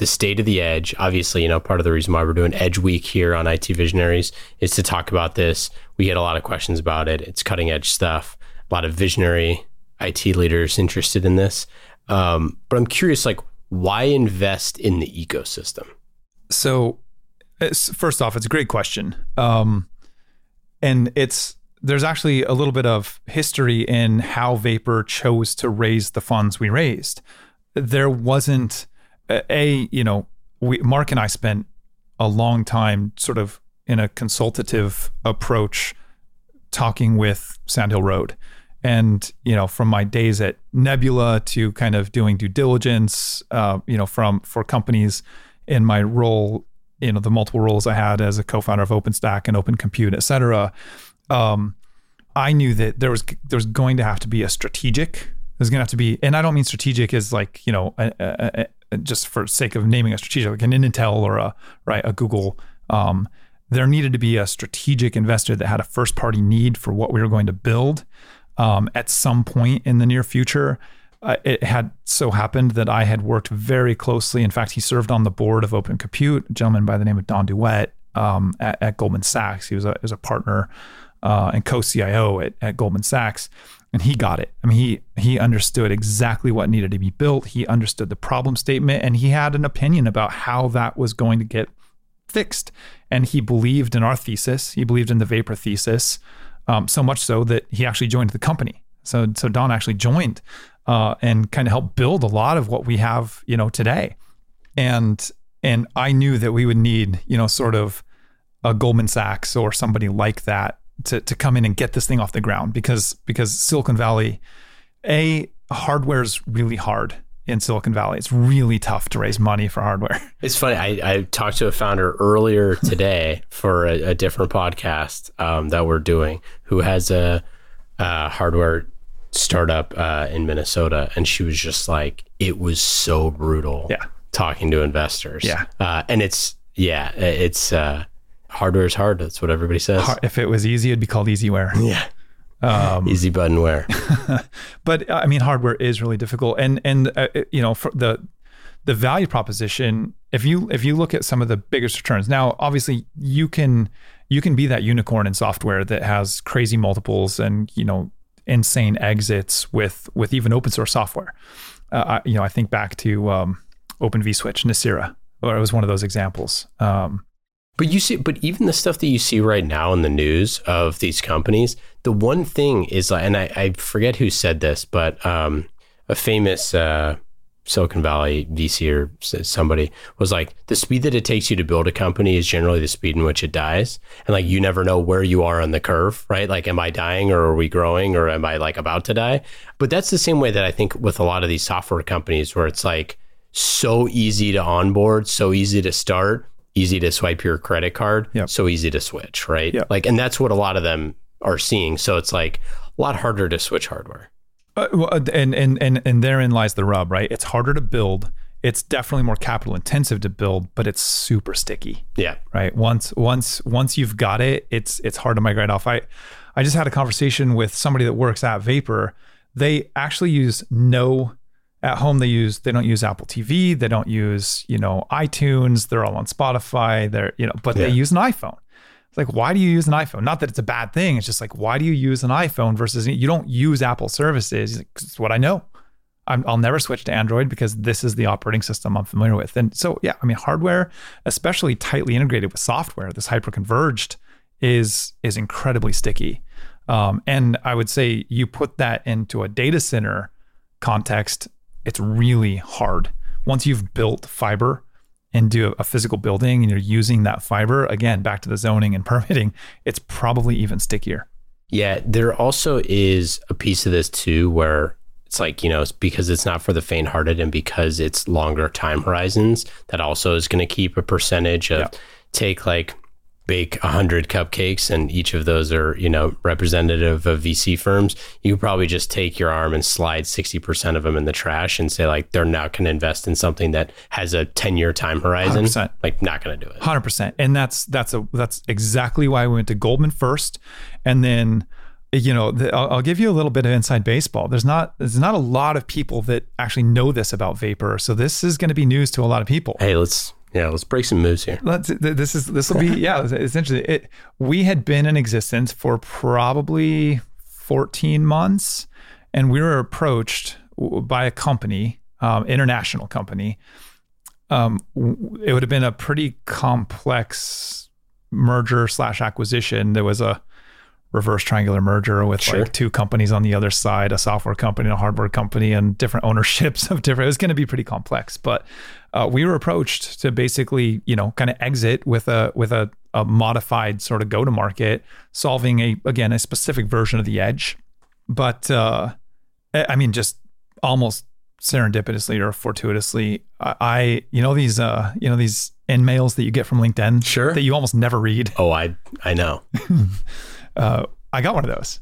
the state of the edge. Obviously, you know, part of the reason why we're doing Edge Week here on IT Visionaries is to talk about this. We get a lot of questions about it. It's cutting edge stuff. A lot of visionary IT leaders interested in this. Um, but I'm curious, like, why invest in the ecosystem? So, first off, it's a great question, um, and it's there's actually a little bit of history in how Vapor chose to raise the funds we raised there wasn't a you know we Mark and I spent a long time sort of in a consultative approach talking with Sandhill Road and you know from my days at Nebula to kind of doing due diligence uh, you know from for companies in my role you know the multiple roles I had as a co-founder of OpenStack and Open Compute, et cetera, um, I knew that there was there was going to have to be a strategic. There's to have to be, and I don't mean strategic as like you know a, a, a, just for sake of naming a strategic, like an Intel or a right a Google. Um, there needed to be a strategic investor that had a first party need for what we were going to build um, at some point in the near future. Uh, it had so happened that I had worked very closely. In fact, he served on the board of Open Compute, a gentleman by the name of Don Duet um, at, at, Goldman Sachs. He was a, was a partner uh, and co-CIO at, at Goldman Sachs, and he got it. I mean, he he understood exactly what needed to be built. He understood the problem statement, and he had an opinion about how that was going to get fixed. And he believed in our thesis. He believed in the Vapor thesis, um, so much so that he actually joined the company. So so Don actually joined uh, and kind of helped build a lot of what we have, you know, today. And and I knew that we would need, you know, sort of a Goldman Sachs or somebody like that to to come in and get this thing off the ground because because Silicon Valley, a hardware is really hard in Silicon Valley. It's really tough to raise money for hardware. It's funny. I, I talked to a founder earlier today for a, a, different podcast um, that we're doing who has a, a hardware startup uh, in Minnesota, and she was just like, it was so brutal. Yeah. Talking to investors. Yeah. Uh, and it's yeah, it's uh, hardware is hard. That's what everybody says. If it was easy, it'd be called easyware. Yeah. Um, Easy buttonware. but I mean, hardware is really difficult, and and uh, you know, for the the value proposition. If you if you look at some of the biggest returns, now obviously you can you can be that unicorn in software that has crazy multiples and you know insane exits with with even open source software. Uh, I, you know, I think back to um, Open vSwitch, Nicira, or it was one of those examples. Um, but you see, but even the stuff that you see right now in the news of these companies, the one thing is like, and I, I forget who said this, but um, a famous uh, Silicon Valley VC or somebody was like, the speed that it takes you to build a company is generally the speed in which it dies. And like, you never know where you are on the curve, right? Like, am I dying or are we growing or am I like about to die? But that's the same way that I think with a lot of these software companies where it's like so easy to onboard, so easy to start, easy to swipe your credit card, yep. so easy to switch, right? Yep. Like, and that's what a lot of them are seeing. So it's like a lot harder to switch hardware. Uh, uh, and and and and therein lies the rub, right? It's harder to build. It's definitely more capital intensive to build, but it's super sticky. Yeah. Right. Once once once you've got it, it's it's hard to migrate off. I I just had a conversation with somebody that works at Vapor. They actually use no at home they use they don't use apple tv they don't use you know itunes they're all on spotify they're you know but yeah. they use an iphone. It's like why do you use an iphone? Not that it's a bad thing it's just like why do you use an iphone versus you don't use apple services? Like, it's what i know. I will never switch to android because this is the operating system i'm familiar with and so yeah i mean hardware especially tightly integrated with software this hyper converged is is incredibly sticky. Um, and i would say you put that into a data center context it's really hard. Once you've built fiber into a physical building and you're using that fiber, again, back to the zoning and permitting, it's probably even stickier. Yeah, there also is a piece of this too where it's like, you know, it's because it's not for the faint hearted and because it's longer time horizons, that also is going to keep a percentage of yeah. take like bake 100 cupcakes and each of those are you know representative of vc firms you could probably just take your arm and slide 60% of them in the trash and say like they're not going to invest in something that has a 10 year time horizon. 100%. like not going to do it. 100% and that's that's a that's exactly why we went to goldman first. And then you know the, I'll, I'll, give you a little bit of inside baseball. There's not there's not a lot of people that actually know this about vapor. So this is going to be news to a lot of people. Hey let's yeah, let's break some moves here. Let's. This is this will be yeah. It's interesting. It, we had been in existence for probably 14 months, and we were approached by a company, um, international company. Um, it would have been a pretty complex merger slash acquisition. There was a reverse triangular merger with sure. like two companies on the other side, a software company and a hardware company, and different ownerships of different. It was going to be pretty complex, but uh, we were approached to basically, you know, kind of exit with a with a, a modified sort of go to market, solving a again a specific version of the edge. But uh, I mean, just almost serendipitously or fortuitously, I, I you know these uh, you know these in mails that you get from LinkedIn. Sure. That you almost never read. Oh, I I know. Uh, I got one of those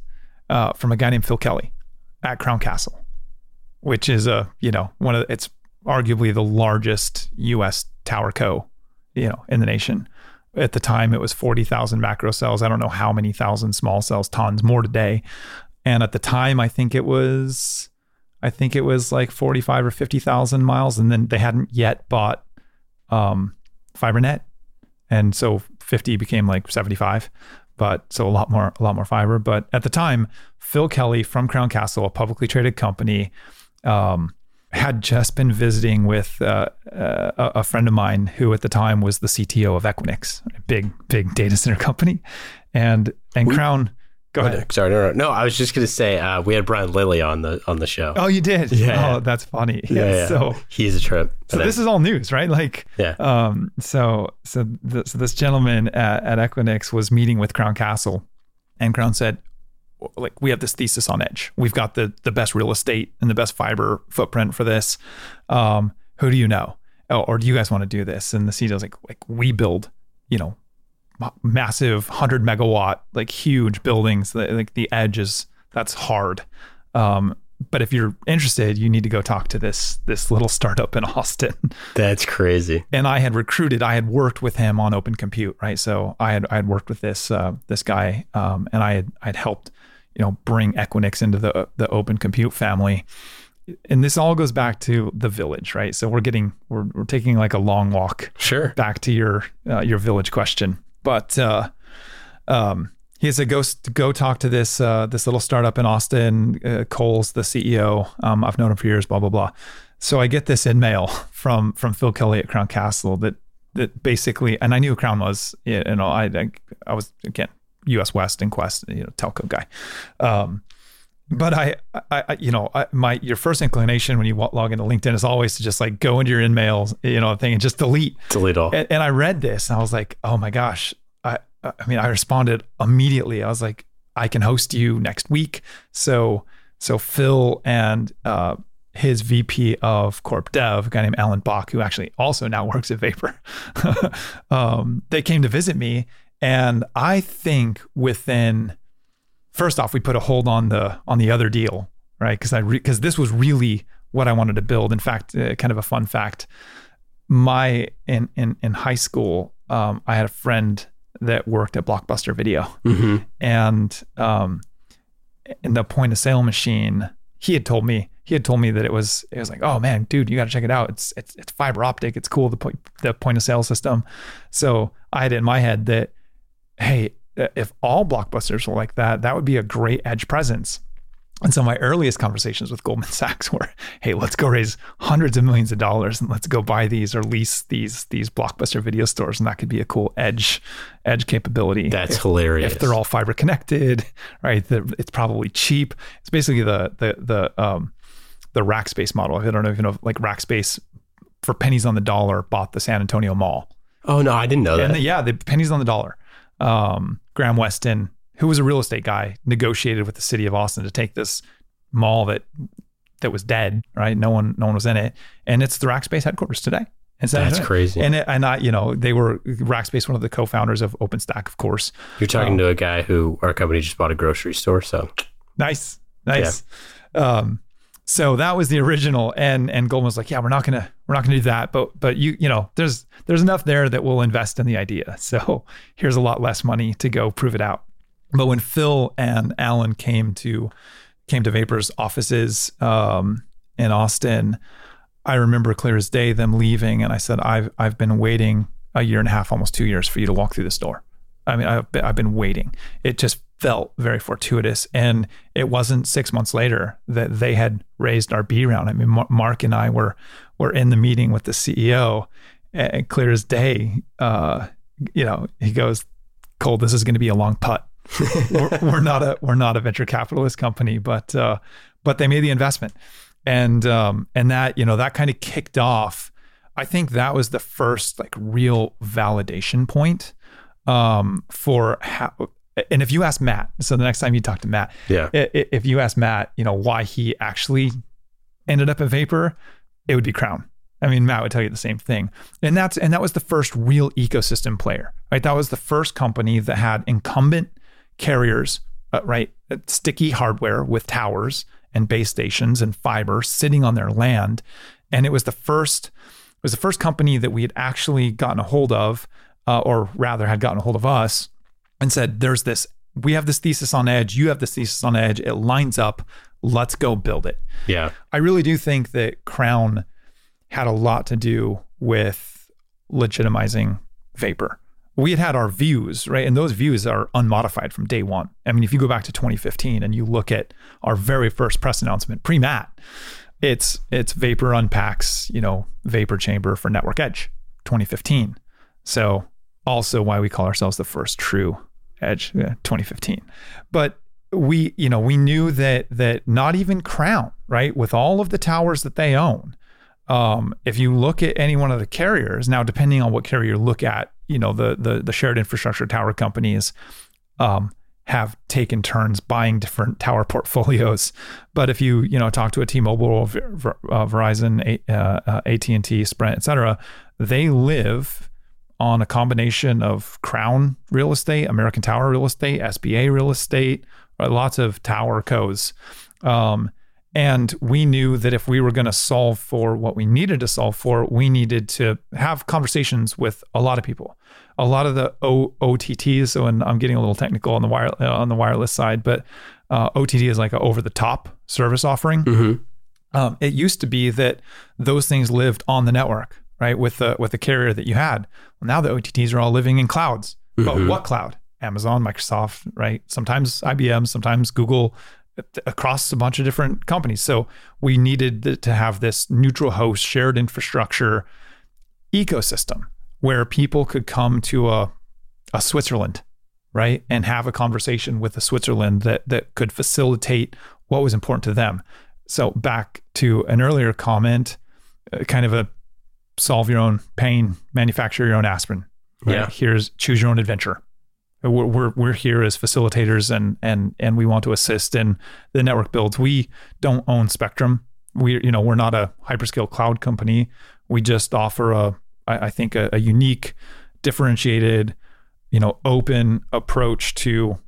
uh, from a guy named Phil Kelly at Crown Castle, which is a you know one of it's arguably the largest U.S. tower co, you know, in the nation. At the time, it was forty thousand macro cells. I don't know how many thousand small cells, tons more today. And at the time, I think it was, I think it was like forty-five or fifty thousand miles, and then they hadn't yet bought um, FiberNet, and so fifty became like seventy-five but so a lot more a lot more fiber. But at the time, Phil Kelly from Crown Castle, a publicly traded company, um, had just been visiting with uh, uh, a friend of mine who at the time was the CTO of Equinix, a big big data center company, and and We- Crown. Go Oh, ahead. Sorry, no, no, no. I was just gonna say uh, we had Brian Lillie on the on the show. Oh, you did. Yeah. Oh, that's funny. yeah, yeah. So he's a trip. so this is all news, right? Like yeah. Um, so so, th- so this gentleman at, at Equinix was meeting with Crown Castle, and Crown said, like, we have this thesis on Edge. We've got the the best real estate and the best fiber footprint for this. Um, who do you know? Oh, or do you guys want to do this? And the CEO's like, like we build, you know, massive hundred megawatt, like huge buildings. Like the Edge is that's hard. Um, but if you're interested, you need to go talk to this this little startup in Austin That's crazy. and I had recruited, I had worked with him on Open Compute, right? So I had I had worked with this uh, this guy, um, and I had I had helped, you know, bring Equinix into the the Open Compute family. And this all goes back to the village, right? So we're getting we're we're taking like a long walk Sure. back to your uh, your village question, but uh, um, he said go go talk to this uh, this little startup in Austin. Uh, Cole's the CEO. Um, I've known him for years. Blah blah blah. So I get this in mail from from Phil Kelly at Crown Castle that that basically, and I knew Crown was. You know, I I, I was again U.S. West and Qwest, you know, telco guy. Um, but I, I, you know, I, my your first inclination when you log into LinkedIn is always to just like go into your in-mails, you know, thing and just delete. Delete all. And, and I read this and I was like, oh my gosh. I, I mean, I responded immediately. I was like, I can host you next week. So, so Phil and uh, his VP of Corp Dev, a guy named Alan Bach, who actually also now works at Vapor, um, they came to visit me. And I think within, first off, we put a hold on the on the other deal, right? Because I because this was really what I wanted to build. In fact, uh, kind of a fun fact my in in in high school, um, I had a friend that worked at Blockbuster Video, hmm and um, in the point of sale machine, he had told me he had told me that it was it was like, oh man, dude, you got to check it out. It's it's it's fiber optic. It's cool. The point the point of sale system. So I had it in my head that hey, if all blockbusters were like that, that would be a great edge presence. And so my earliest conversations with Goldman Sachs were, hey, let's go raise hundreds of millions of dollars and let's go buy these or lease these these blockbuster video stores. And that could be a cool edge edge capability. That's hilarious. if they're all fiber connected, right? The, it's probably cheap. It's basically the the the um the Rackspace model. I don't know if you know like Rackspace for pennies on the dollar bought the San Antonio Mall. oh no, I didn't know that. And the, yeah, the pennies on the dollar. Um, Graham Weston, who was a real estate guy, negotiated with the city of Austin to take this mall that that was dead, right? No one, no one was in it, and it's the Rackspace headquarters today. in San That's crazy. And it, and I, you know, they were Rackspace, one of the co-founders of OpenStack, of course. You're talking um, to a guy who our company just bought a grocery store. So Nice, nice. Um, so that was the original, and and Goldman was like, yeah, we're not gonna we're not gonna do that, but but you you know, there's there's enough there that we'll invest in the idea. So here's a lot less money to go prove it out. But when Phil and Alan came to came to Vapor's offices um, in Austin, I remember clear as day them leaving, and I said, I've I've been waiting a year and a half, almost two years, for you to walk through this door. I mean, I've been, I've been waiting. It just felt very fortuitous, and it wasn't six months later that they had raised our B round. I mean, Mark and I were were in the meeting with the CEO, and clear as day, uh, you know, he goes, "Cole, this is going to be a long putt. we're, we're not a we're not a venture capitalist company, but uh, but they made the investment, and um, and that you know that kind of kicked off. I think that was the first like real validation point um, for how. And if you ask Matt, so the next time you talk to Matt, yeah, if you ask Matt, you know why he actually ended up at Vapor, it would be Crown. I mean, Matt would tell you the same thing. And that's and that was the first real ecosystem player, right? That was the first company that had incumbent carriers, uh, right? Sticky hardware with towers and base stations and fiber sitting on their land. And it was the first it was the first company that we had actually gotten a hold of, uh, or rather had gotten a hold of us and said, there's this, we have this thesis on edge, you have this thesis on edge, it lines up, let's go build it. Yeah. I really do think that Crown had a lot to do with legitimizing vapor. We had had our views, right? And those views are unmodified from day one. I mean, if you go back to 2015 and you look at our very first press announcement, pre Matt, it's it's Vapor unpacks, you know, Vapor Chamber for Network Edge, 2015. So also why we call ourselves the first true Edge, 2015. But we, you know, we knew that that not even Crown, right, with all of the towers that they own, um, if you look at any one of the carriers now, depending on what carrier you look at, you know, the the the shared infrastructure tower companies, um, have taken turns buying different tower portfolios. But if you you know talk to a T-Mobile, uh, Verizon, uh, AT&T, Sprint, et cetera, they live on a combination of Crown real estate, American Tower real estate, SBA real estate, lots of tower codes. Um, and we knew that if we were going to solve for what we needed to solve for, we needed to have conversations with a lot of people a lot of the o- OTTs. So, and I'm getting a little technical on the wire uh, on the wireless side, but uh, OTT is like an over the top service offering. Mm-hmm. Um, it used to be that those things lived on the network, right, with the with the carrier that you had. Well, now the OTTs are all living in clouds. Mm-hmm. But what cloud? Amazon, Microsoft, right? Sometimes IBM, sometimes Google, across a bunch of different companies. So we needed to have this neutral host, shared infrastructure ecosystem where people could come to a, a Switzerland, right, and have a conversation with a Switzerland that that could facilitate what was important to them. So back to an earlier comment, uh, kind of a solve your own pain, manufacture your own aspirin. Right? Yeah. Here's choose your own adventure. We're, we're, we're here as facilitators and and and we want to assist in the network builds. We don't own Spectrum. We you know we're not a hyperscale cloud company. We just offer a I, I think a, a unique, differentiated, you know, open approach to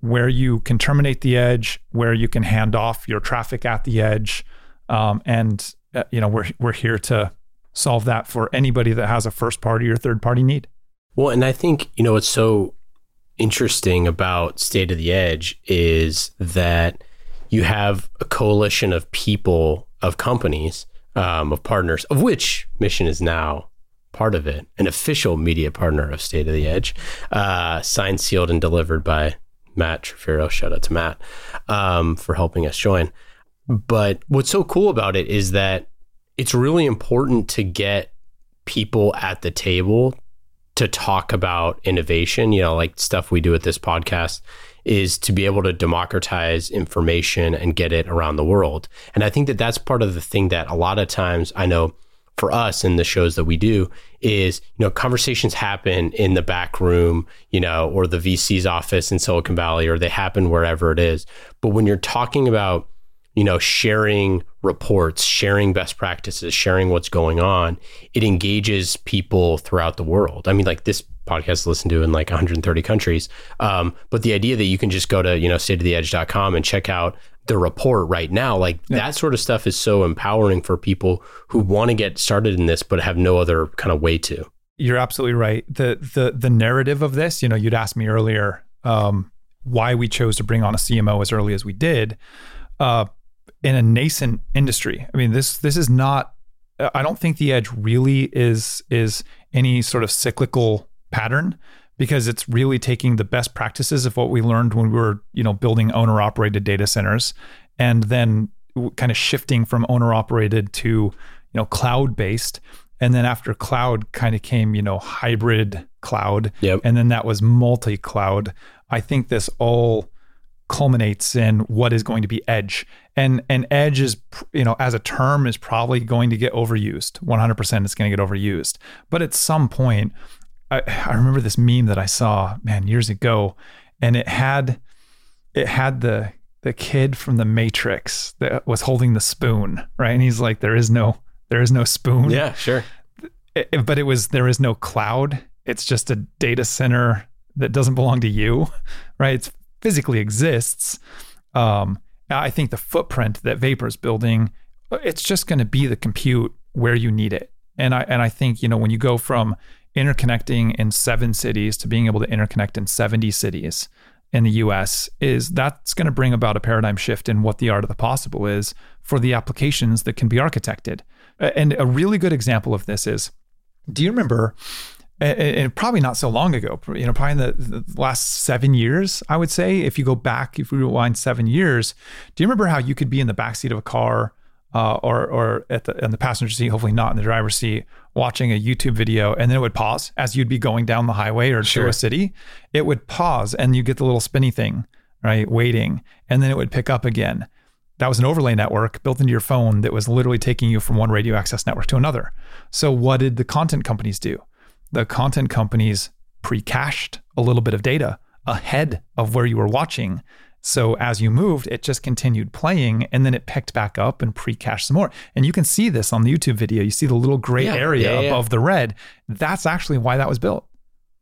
where you can terminate the edge, where you can hand off your traffic at the edge, um, and uh, you know we're we're here to solve that for anybody that has a first party or third party need. Well, and I think you know what's so interesting about State of the Edge is that you have a coalition of people, of companies, um, of partners, of which Mission is now part of it, an official media partner of State of the Edge, uh, signed, sealed, and delivered by Matt Trifiro. Shout out to Matt um, for helping us join. But what's so cool about it is that it's really important to get people at the table to talk about innovation, you know, like stuff we do at this podcast is to be able to democratize information and get it around the world. And I think that that's part of the thing that a lot of times I know for us in the shows that we do is you know conversations happen in the back room you know or the VC's office in Silicon Valley or they happen wherever it is but when you're talking about you know sharing reports sharing best practices sharing what's going on it engages people throughout the world i mean like this podcast listened to in like 130 countries um, but the idea that you can just go to you know stateoftheedge.com and check out the report right now. Like yeah. that sort of stuff is so empowering for people who want to get started in this but have no other kind of way to. You're absolutely right. The the the narrative of this, you know, you'd asked me earlier um, why we chose to bring on a CMO as early as we did. Uh, in a nascent industry. I mean, this this is not I don't think the edge really is is any sort of cyclical pattern because it's really taking the best practices of what we learned when we were, you know, building owner operated data centers and then kind of shifting from owner operated to, you know, cloud based. And then after cloud kind of came, you know, hybrid cloud. Yep. And then that was multi cloud. I think this all culminates in what is going to be edge. And and edge is you know as a term is probably going to get overused. 100% it's going to get overused. But at some point I, I remember this meme that I saw, man, years ago, and it had it had the the kid from the Matrix that was holding the spoon, right? And he's like, "There is no There is no spoon. Yeah, sure. It- but it was there is no cloud. It's just a data center that doesn't belong to you, right? It physically exists. Um, I think the footprint that Vapor is building, it's just going to be the compute where you need it. And I and I think you know when you go from interconnecting in seven cities to being able to interconnect in 70 cities in the US is that's going to bring about a paradigm shift in what the art of the possible is for the applications that can be architected. And a really good example of this is do you remember and- and probably not so long ago, you know, probably in the, the last seven years, I would say, if you go back, if we rewind seven years, do you remember how you could be in the backseat of a car uh, or or at the in the passenger seat, hopefully not in the driver's seat, watching a YouTube video, and then it would pause as you'd be going down the highway or Sure. through a city. It would pause, and you get the little spinny thing, right, waiting, and then it would pick up again. That was an overlay network built into your phone that was literally taking you from one radio access network to another. So what did the content companies do? The content companies pre-cached a little bit of data ahead of where you were watching. So as you moved, it just continued playing and then it picked back up and pre-cached some more. And you can see this on the YouTube video. You see the little gray Yeah, area yeah, yeah. above the red. That's actually why that was built.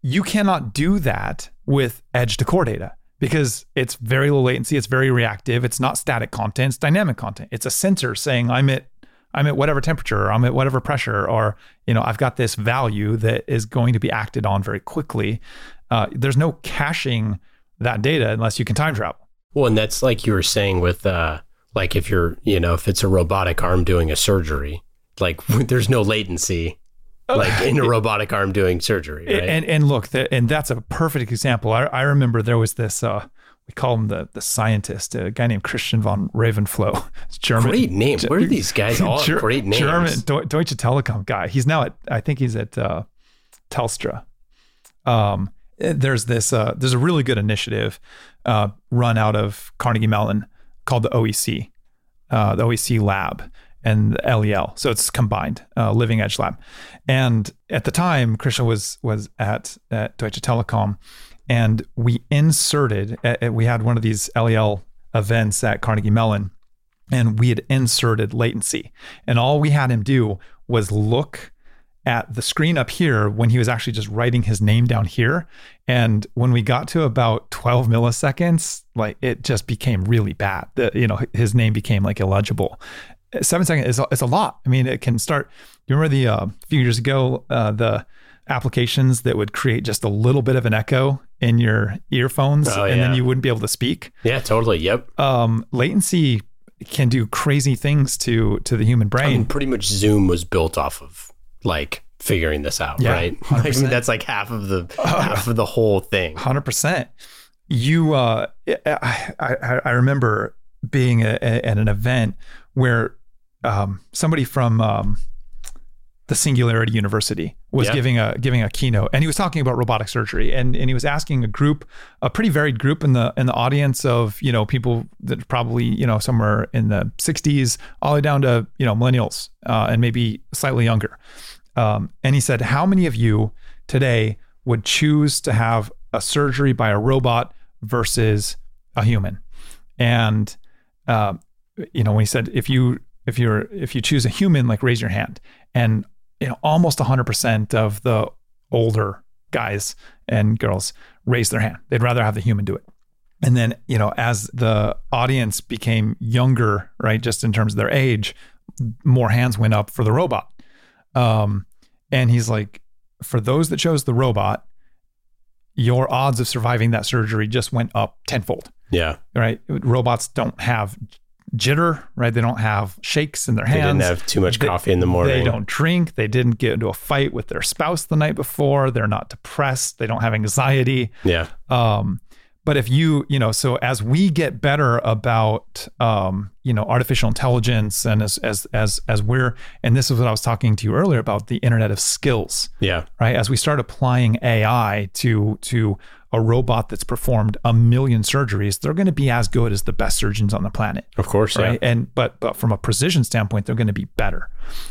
You cannot do that with edge to core data because it's very low latency, it's very reactive, it's not static content, it's dynamic content. It's a sensor saying I'm at I'm at whatever temperature, or I'm at whatever pressure, or you know, I've got this value that is going to be acted on very quickly. Uh, there's no caching that data unless you can time travel. Well, and that's like you were saying with uh like if you're, you know, if it's a robotic arm doing a surgery, like there's no latency like in a robotic arm doing surgery, right? And and look, and that's a perfect example. I, I remember there was this. Uh, we call him the the scientist, a guy named Christian von Reventlow. It's German. great name. Where are these guys all Ger- great names? German Deutsche Telekom guy. He's now at I think he's at uh, Telstra. Um, there's this uh, there's a really good initiative uh, run out of Carnegie Mellon called the OEC, uh, the OEC Lab and the LEL. So it's combined, uh, Living Edge Lab. And at the time, Christian was was at, at Deutsche Telekom, and we inserted. uh, we had one of these LEL events at Carnegie Mellon, and we had inserted latency. And all we had him do was look at the screen up here when he was actually just writing his name down here. And when we got to about 12 milliseconds, like it just became really bad. The, you know, his name became like illegible. Seven seconds is a, is a lot. I mean, it can start. You remember the uh, a few years ago, uh, the applications that would create just a little bit of an echo in your earphones, Oh, and then you wouldn't be able to speak yeah, totally. Yep. um, latency can do crazy things to to the human I brain. mean, pretty much Zoom was built off of like figuring this out, Yeah, right? Like, I mean, that's like half of the half of the whole thing. Hundred percent. You, uh, I, I, I remember being a, a- at an event where um, somebody from um, the Singularity University was Yeah. giving a giving a keynote, and he was talking about robotic surgery, and and he was asking a group, a pretty varied group in the in the audience of you know people that probably you know somewhere in the 60s all the way down to you know millennials uh, and maybe slightly younger. Um, and he said, How many of you today would choose to have a surgery by a robot versus a human? And, uh, you know, when he said, if you, if you're, if you choose a human, like raise your hand. And, you know, almost 100% of the older guys and girls raised their hand. They'd rather have the human do it. And then, you know, as the audience became younger, right, just in terms of their age, more hands went up for the robot. Um, and he's like, for those that chose the robot, your odds of surviving that surgery just went up tenfold, Yeah, right? Robots don't have jitter, right? They don't have shakes in their hands. they didn't have too much They- coffee in the morning. They don't drink. They didn't get into a fight with their spouse the night before. They're not depressed. They don't have anxiety. Yeah, Um, but if you, you know, so as we get better about, um, you know, artificial intelligence, and as as as as we're, and this is what I was talking to you earlier about the Internet of Skills, yeah, right? As we start applying AI to to a robot that's performed a million surgeries, they're going to be as good as the best surgeons on the planet of course. right? And but but from a precision standpoint, they're going to be better.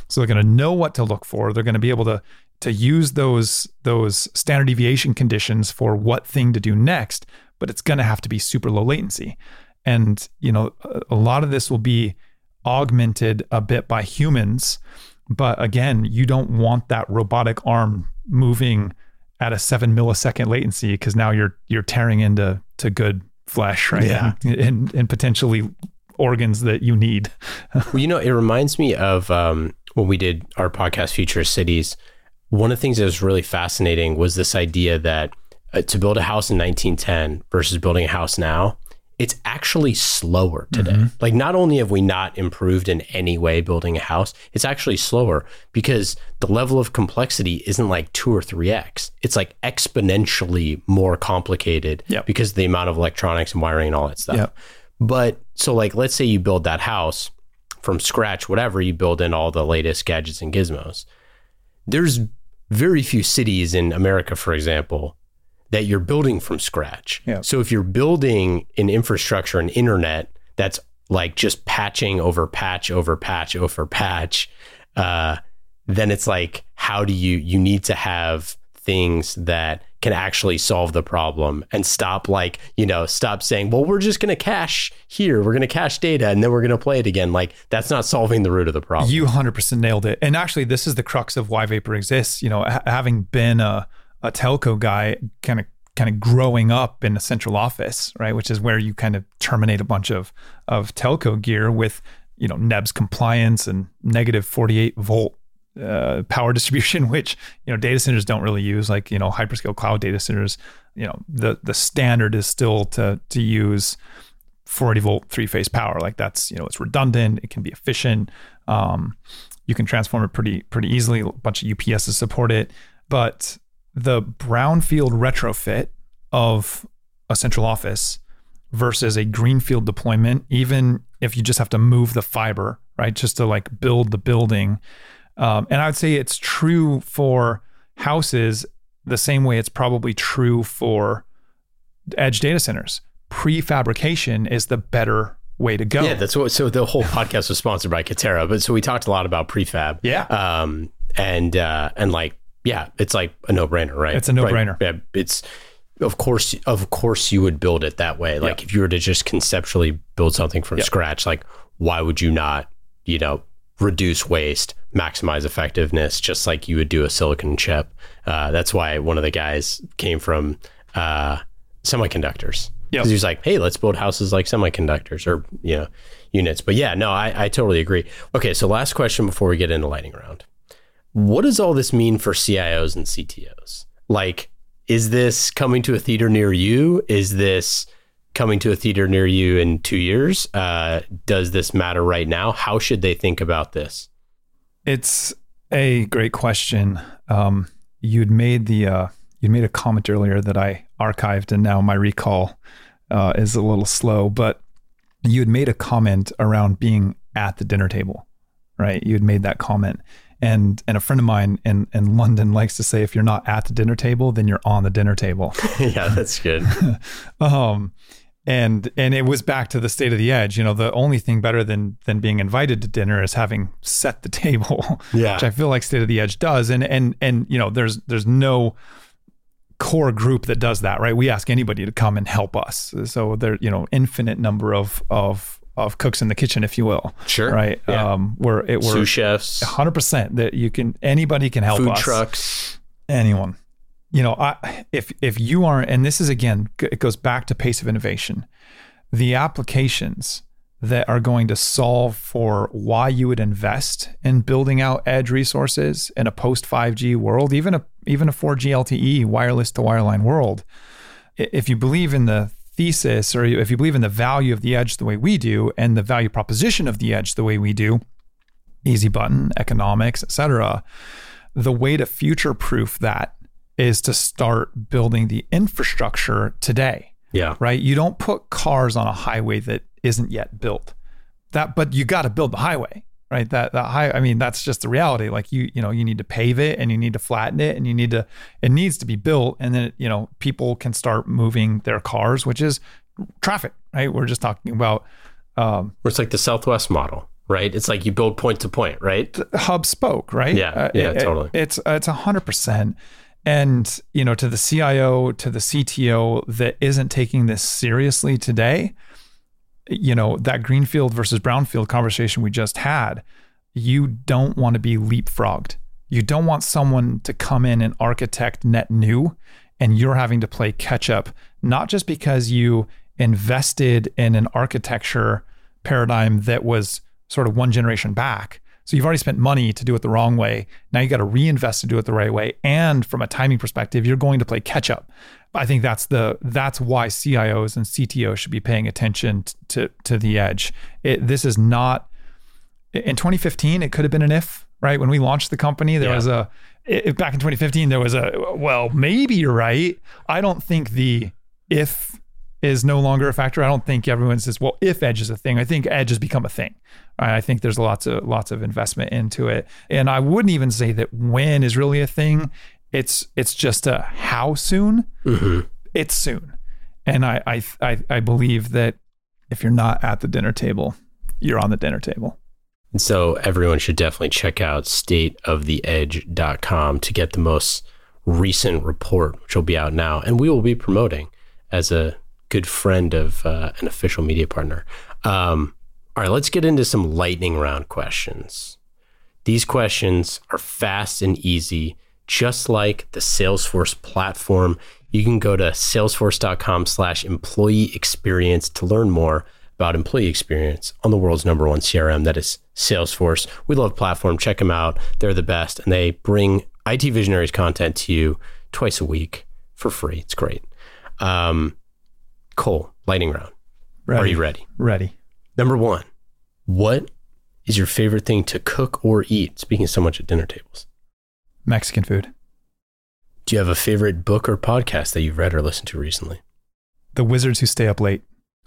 So they're going to know what to look for. They're going to be able to to use those those standard deviation conditions for what thing to do next. But it's going to have to be super low latency, and you know a, a lot of this will be augmented a bit by humans But again, you don't want that robotic arm moving at a seven millisecond latency because now you're you're tearing into to good flesh, right? Yeah. And, and, and potentially organs that you need. well, you know, it reminds me of um, when we did our podcast, Future Cities. One of the things that was really fascinating was this idea that uh, to build a house in 1910 versus building a house now, it's actually slower today. Mm-hmm. Like, not only have we not improved in any way building a house, it's actually slower because the level of complexity isn't like two or three X. It's like exponentially more complicated Yep. because of the amount of electronics and wiring and all that stuff. Yep. But so, like, let's say you build that house from scratch, whatever, you build in all the latest gadgets and gizmos. There's very few cities in America, for example, that you're building from scratch. Yeah. So if you're building an infrastructure, an internet that's like just patching over patch over patch over patch, uh, then it's like, how do you, you need to have things that can actually solve the problem and stop like, you know, stop saying, well, we're just going to cache here. We're going to cache data and then we're going to play it again. Like that's not solving the root of the problem. You 100% nailed it. And actually, this is the crux of why Vapor exists. You know, ha- having been a, a telco guy, kind of kind of growing up in a central office, right, which is where you kind of terminate a bunch of of telco gear with, you know, NEBS compliance and negative 48 volt uh, power distribution, which you know data centers don't really use. Like you know, hyperscale cloud data centers, you know, the the standard is still to to use 40 volt three phase power. Like that's you know, it's redundant. It can be efficient. Um, you can transform it pretty pretty easily. A bunch of UPSs support it, but the brownfield retrofit of a central office versus a greenfield deployment, even if you just have to move the fiber, right, just to like build the building. Um, and I would say it's true for houses the same way it's probably true for edge data centers. Prefabrication is the better way to go. Yeah, that's what. So the whole podcast was sponsored by Katerra, but so we talked a lot about prefab. Yeah. Um, and uh, and like, yeah, it's like a no brainer, right? It's a no-brainer. Right. Yeah, it's of course, of course, you would build it that way. Like if you were to just conceptually build something from scratch, like why would you not, you know, reduce waste, maximize effectiveness, just like you would do a silicon chip? Uh, that's why one of the guys came from uh, semiconductors. Yep. Because he was like, hey, let's build houses like semiconductors or, you know, units. But yeah, no, I, I totally agree. Okay, so last question before we get into lightning round. What does all this mean for CIOs and CTOs? Like, is this coming to a theater near you? Is this coming to a theater near you in two years? Uh, does this matter right now? How should they think about this? It's a great question. Um, you'd made the uh, you made a comment earlier that I archived, and now my recall uh, is a little slow. But you had made a comment around being at the dinner table, right? You had made that comment, and and a friend of mine in in London likes to say, if you're not at the dinner table, then you're on the dinner table. yeah, that's good. um and and it was back to the state of the edge you know the only thing better than than being invited to dinner is having set the table Yeah. which i feel like state of the edge does and and and you know there's there's no core group that does that right we ask anybody to come and help us so there you know infinite number of of of cooks in the kitchen if you will Sure. right Yeah. um we're it we're Sous chefs, 100% that you can anybody can help food us trucks. anyone you know I, if if you are and this is again it goes back to pace of innovation the applications that are going to solve for why you would invest in building out edge resources in a post 5G world even a even a 4G LTE wireless to wireline world if you believe in the thesis or if you believe in the value of the edge the way we do and the value proposition of the edge the way we do easy button economics etc the way to future proof that is to start building the infrastructure today. Yeah. right? You don't put cars on a highway that isn't yet built. That but you got to build the highway right that that high i mean that's just the reality like you you know you need to pave it and you need to flatten it and you need to it needs to be built and then you know people can start moving their cars which is traffic right we're just talking about um Or it's like the Southwest model, right? It's like you build point to point, right? hub spoke, right? Uh, Yeah, yeah, it- totally. It's it's a hundred percent. And you know, to the CIO, to the CTO that isn't taking this seriously today, you know, that greenfield versus brownfield conversation we just had, you don't want to be leapfrogged. You don't want someone to come in and architect net new and you're having to play catch up, not just because you invested in an architecture paradigm that was sort of one generation back. So you've already spent money to do it the wrong way. Now you got to reinvest to do it the right way. And from a timing perspective, you're going to play catch up. I think that's the that's why CIOs and CTOs should be paying attention to to the edge. It, this is not in 2015. It could have been an if right when we launched the company. There yeah. was a it, back in 2015. There was a well maybe you're right. I don't think the if is no longer a factor. I don't think everyone says, well, if edge is a thing, I think edge has become a thing. I think there's lots of lots of investment into it. And I wouldn't even say that when is really a thing. It's it's just a how soon. Mm-hmm. It's soon. And I, I I I believe that if you're not at the dinner table, you're on the dinner table. And so everyone should definitely check out stateoftheedge.com to get the most recent report, which will be out now. And we will be promoting as a good friend of uh, an official media partner. Um, all right, let's get into some lightning round questions. These questions are fast and easy, just like the Salesforce platform. You can go to salesforce.com slash employee experience to learn more about employee experience on the world's number one CRM, that is Salesforce. We love platform. Check them out. They're the best. And they bring IT Visionaries content to you twice a week for free. It's great. Um, Cole, lightning round. Ready. Are you ready? Ready. Number one, what is your favorite thing to cook or eat? Speaking so much at dinner tables. Mexican food. Do you have a favorite book or podcast that you've read or listened to recently? The Wizards Who Stay Up Late.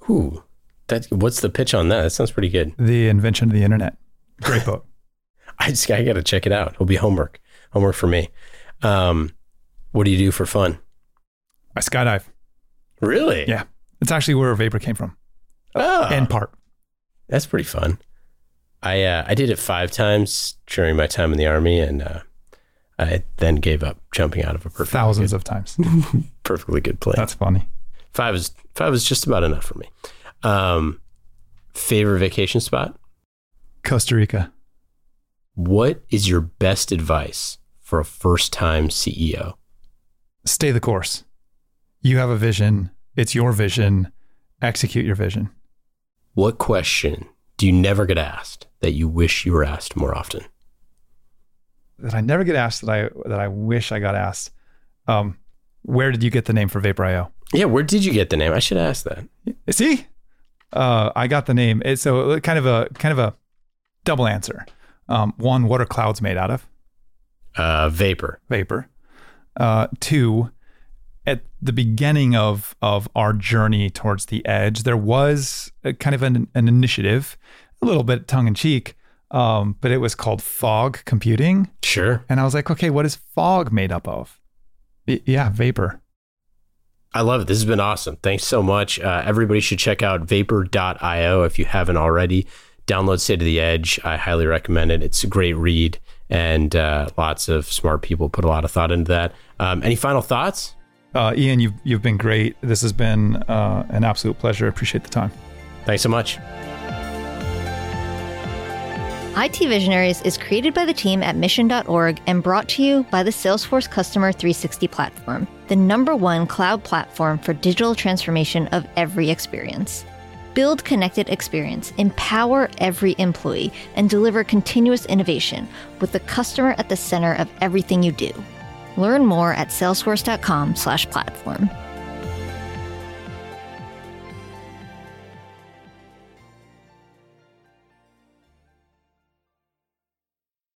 Ooh, that, what's the pitch on that? That sounds pretty good. The Invention of the Internet. Great book. I just I got to check it out. It'll be homework. Homework for me. Um, what do you do for fun? I skydive. Really? Yeah. It's actually where Vapor came from. Oh. In part. That's pretty fun. I uh, I did it five times during my time in the army, and uh, I then gave up jumping out of a perfect thousands good, of times. perfectly good plane. That's funny. Five is five was just about enough for me. Um, favorite vacation spot? Costa Rica. What is your best advice for a first time CEO? Stay the course you have a vision, it's your vision, execute your vision. What question do you never get asked that you wish you were asked more often? That I never get asked that I that I wish I got asked. Um, where did you get the name for Vapor.io? Yeah, where did you get the name? I should ask that. See, uh, I got the name. It's so kind of a kind of a double answer. Um, one, what are clouds made out of? Uh, vapor. Vapor. Uh, two, at the beginning of of our journey towards the edge, there was a, kind of an, an initiative, a little bit tongue in cheek, um, but it was called fog computing. Sure. And I was like, okay, what is fog made up of? yeah, vapor. I love it. This has been awesome. Thanks so much. Uh, everybody should check out vapor.io if you haven't already. Download State of the Edge. I highly recommend it. It's a great read, and uh, lots of smart people put a lot of thought into that. Um, any final thoughts? Uh, Ian, you've, you've been great. This has been uh, an absolute pleasure. Appreciate the time. Thanks so much. IT Visionaries is created by the team at mission.org and brought to you by the Salesforce Customer 360 platform, the number one cloud platform for digital transformation of every experience. Build connected experience, empower every employee, and deliver continuous innovation with the customer at the center of everything you do. Learn more at salesforce.com/platform.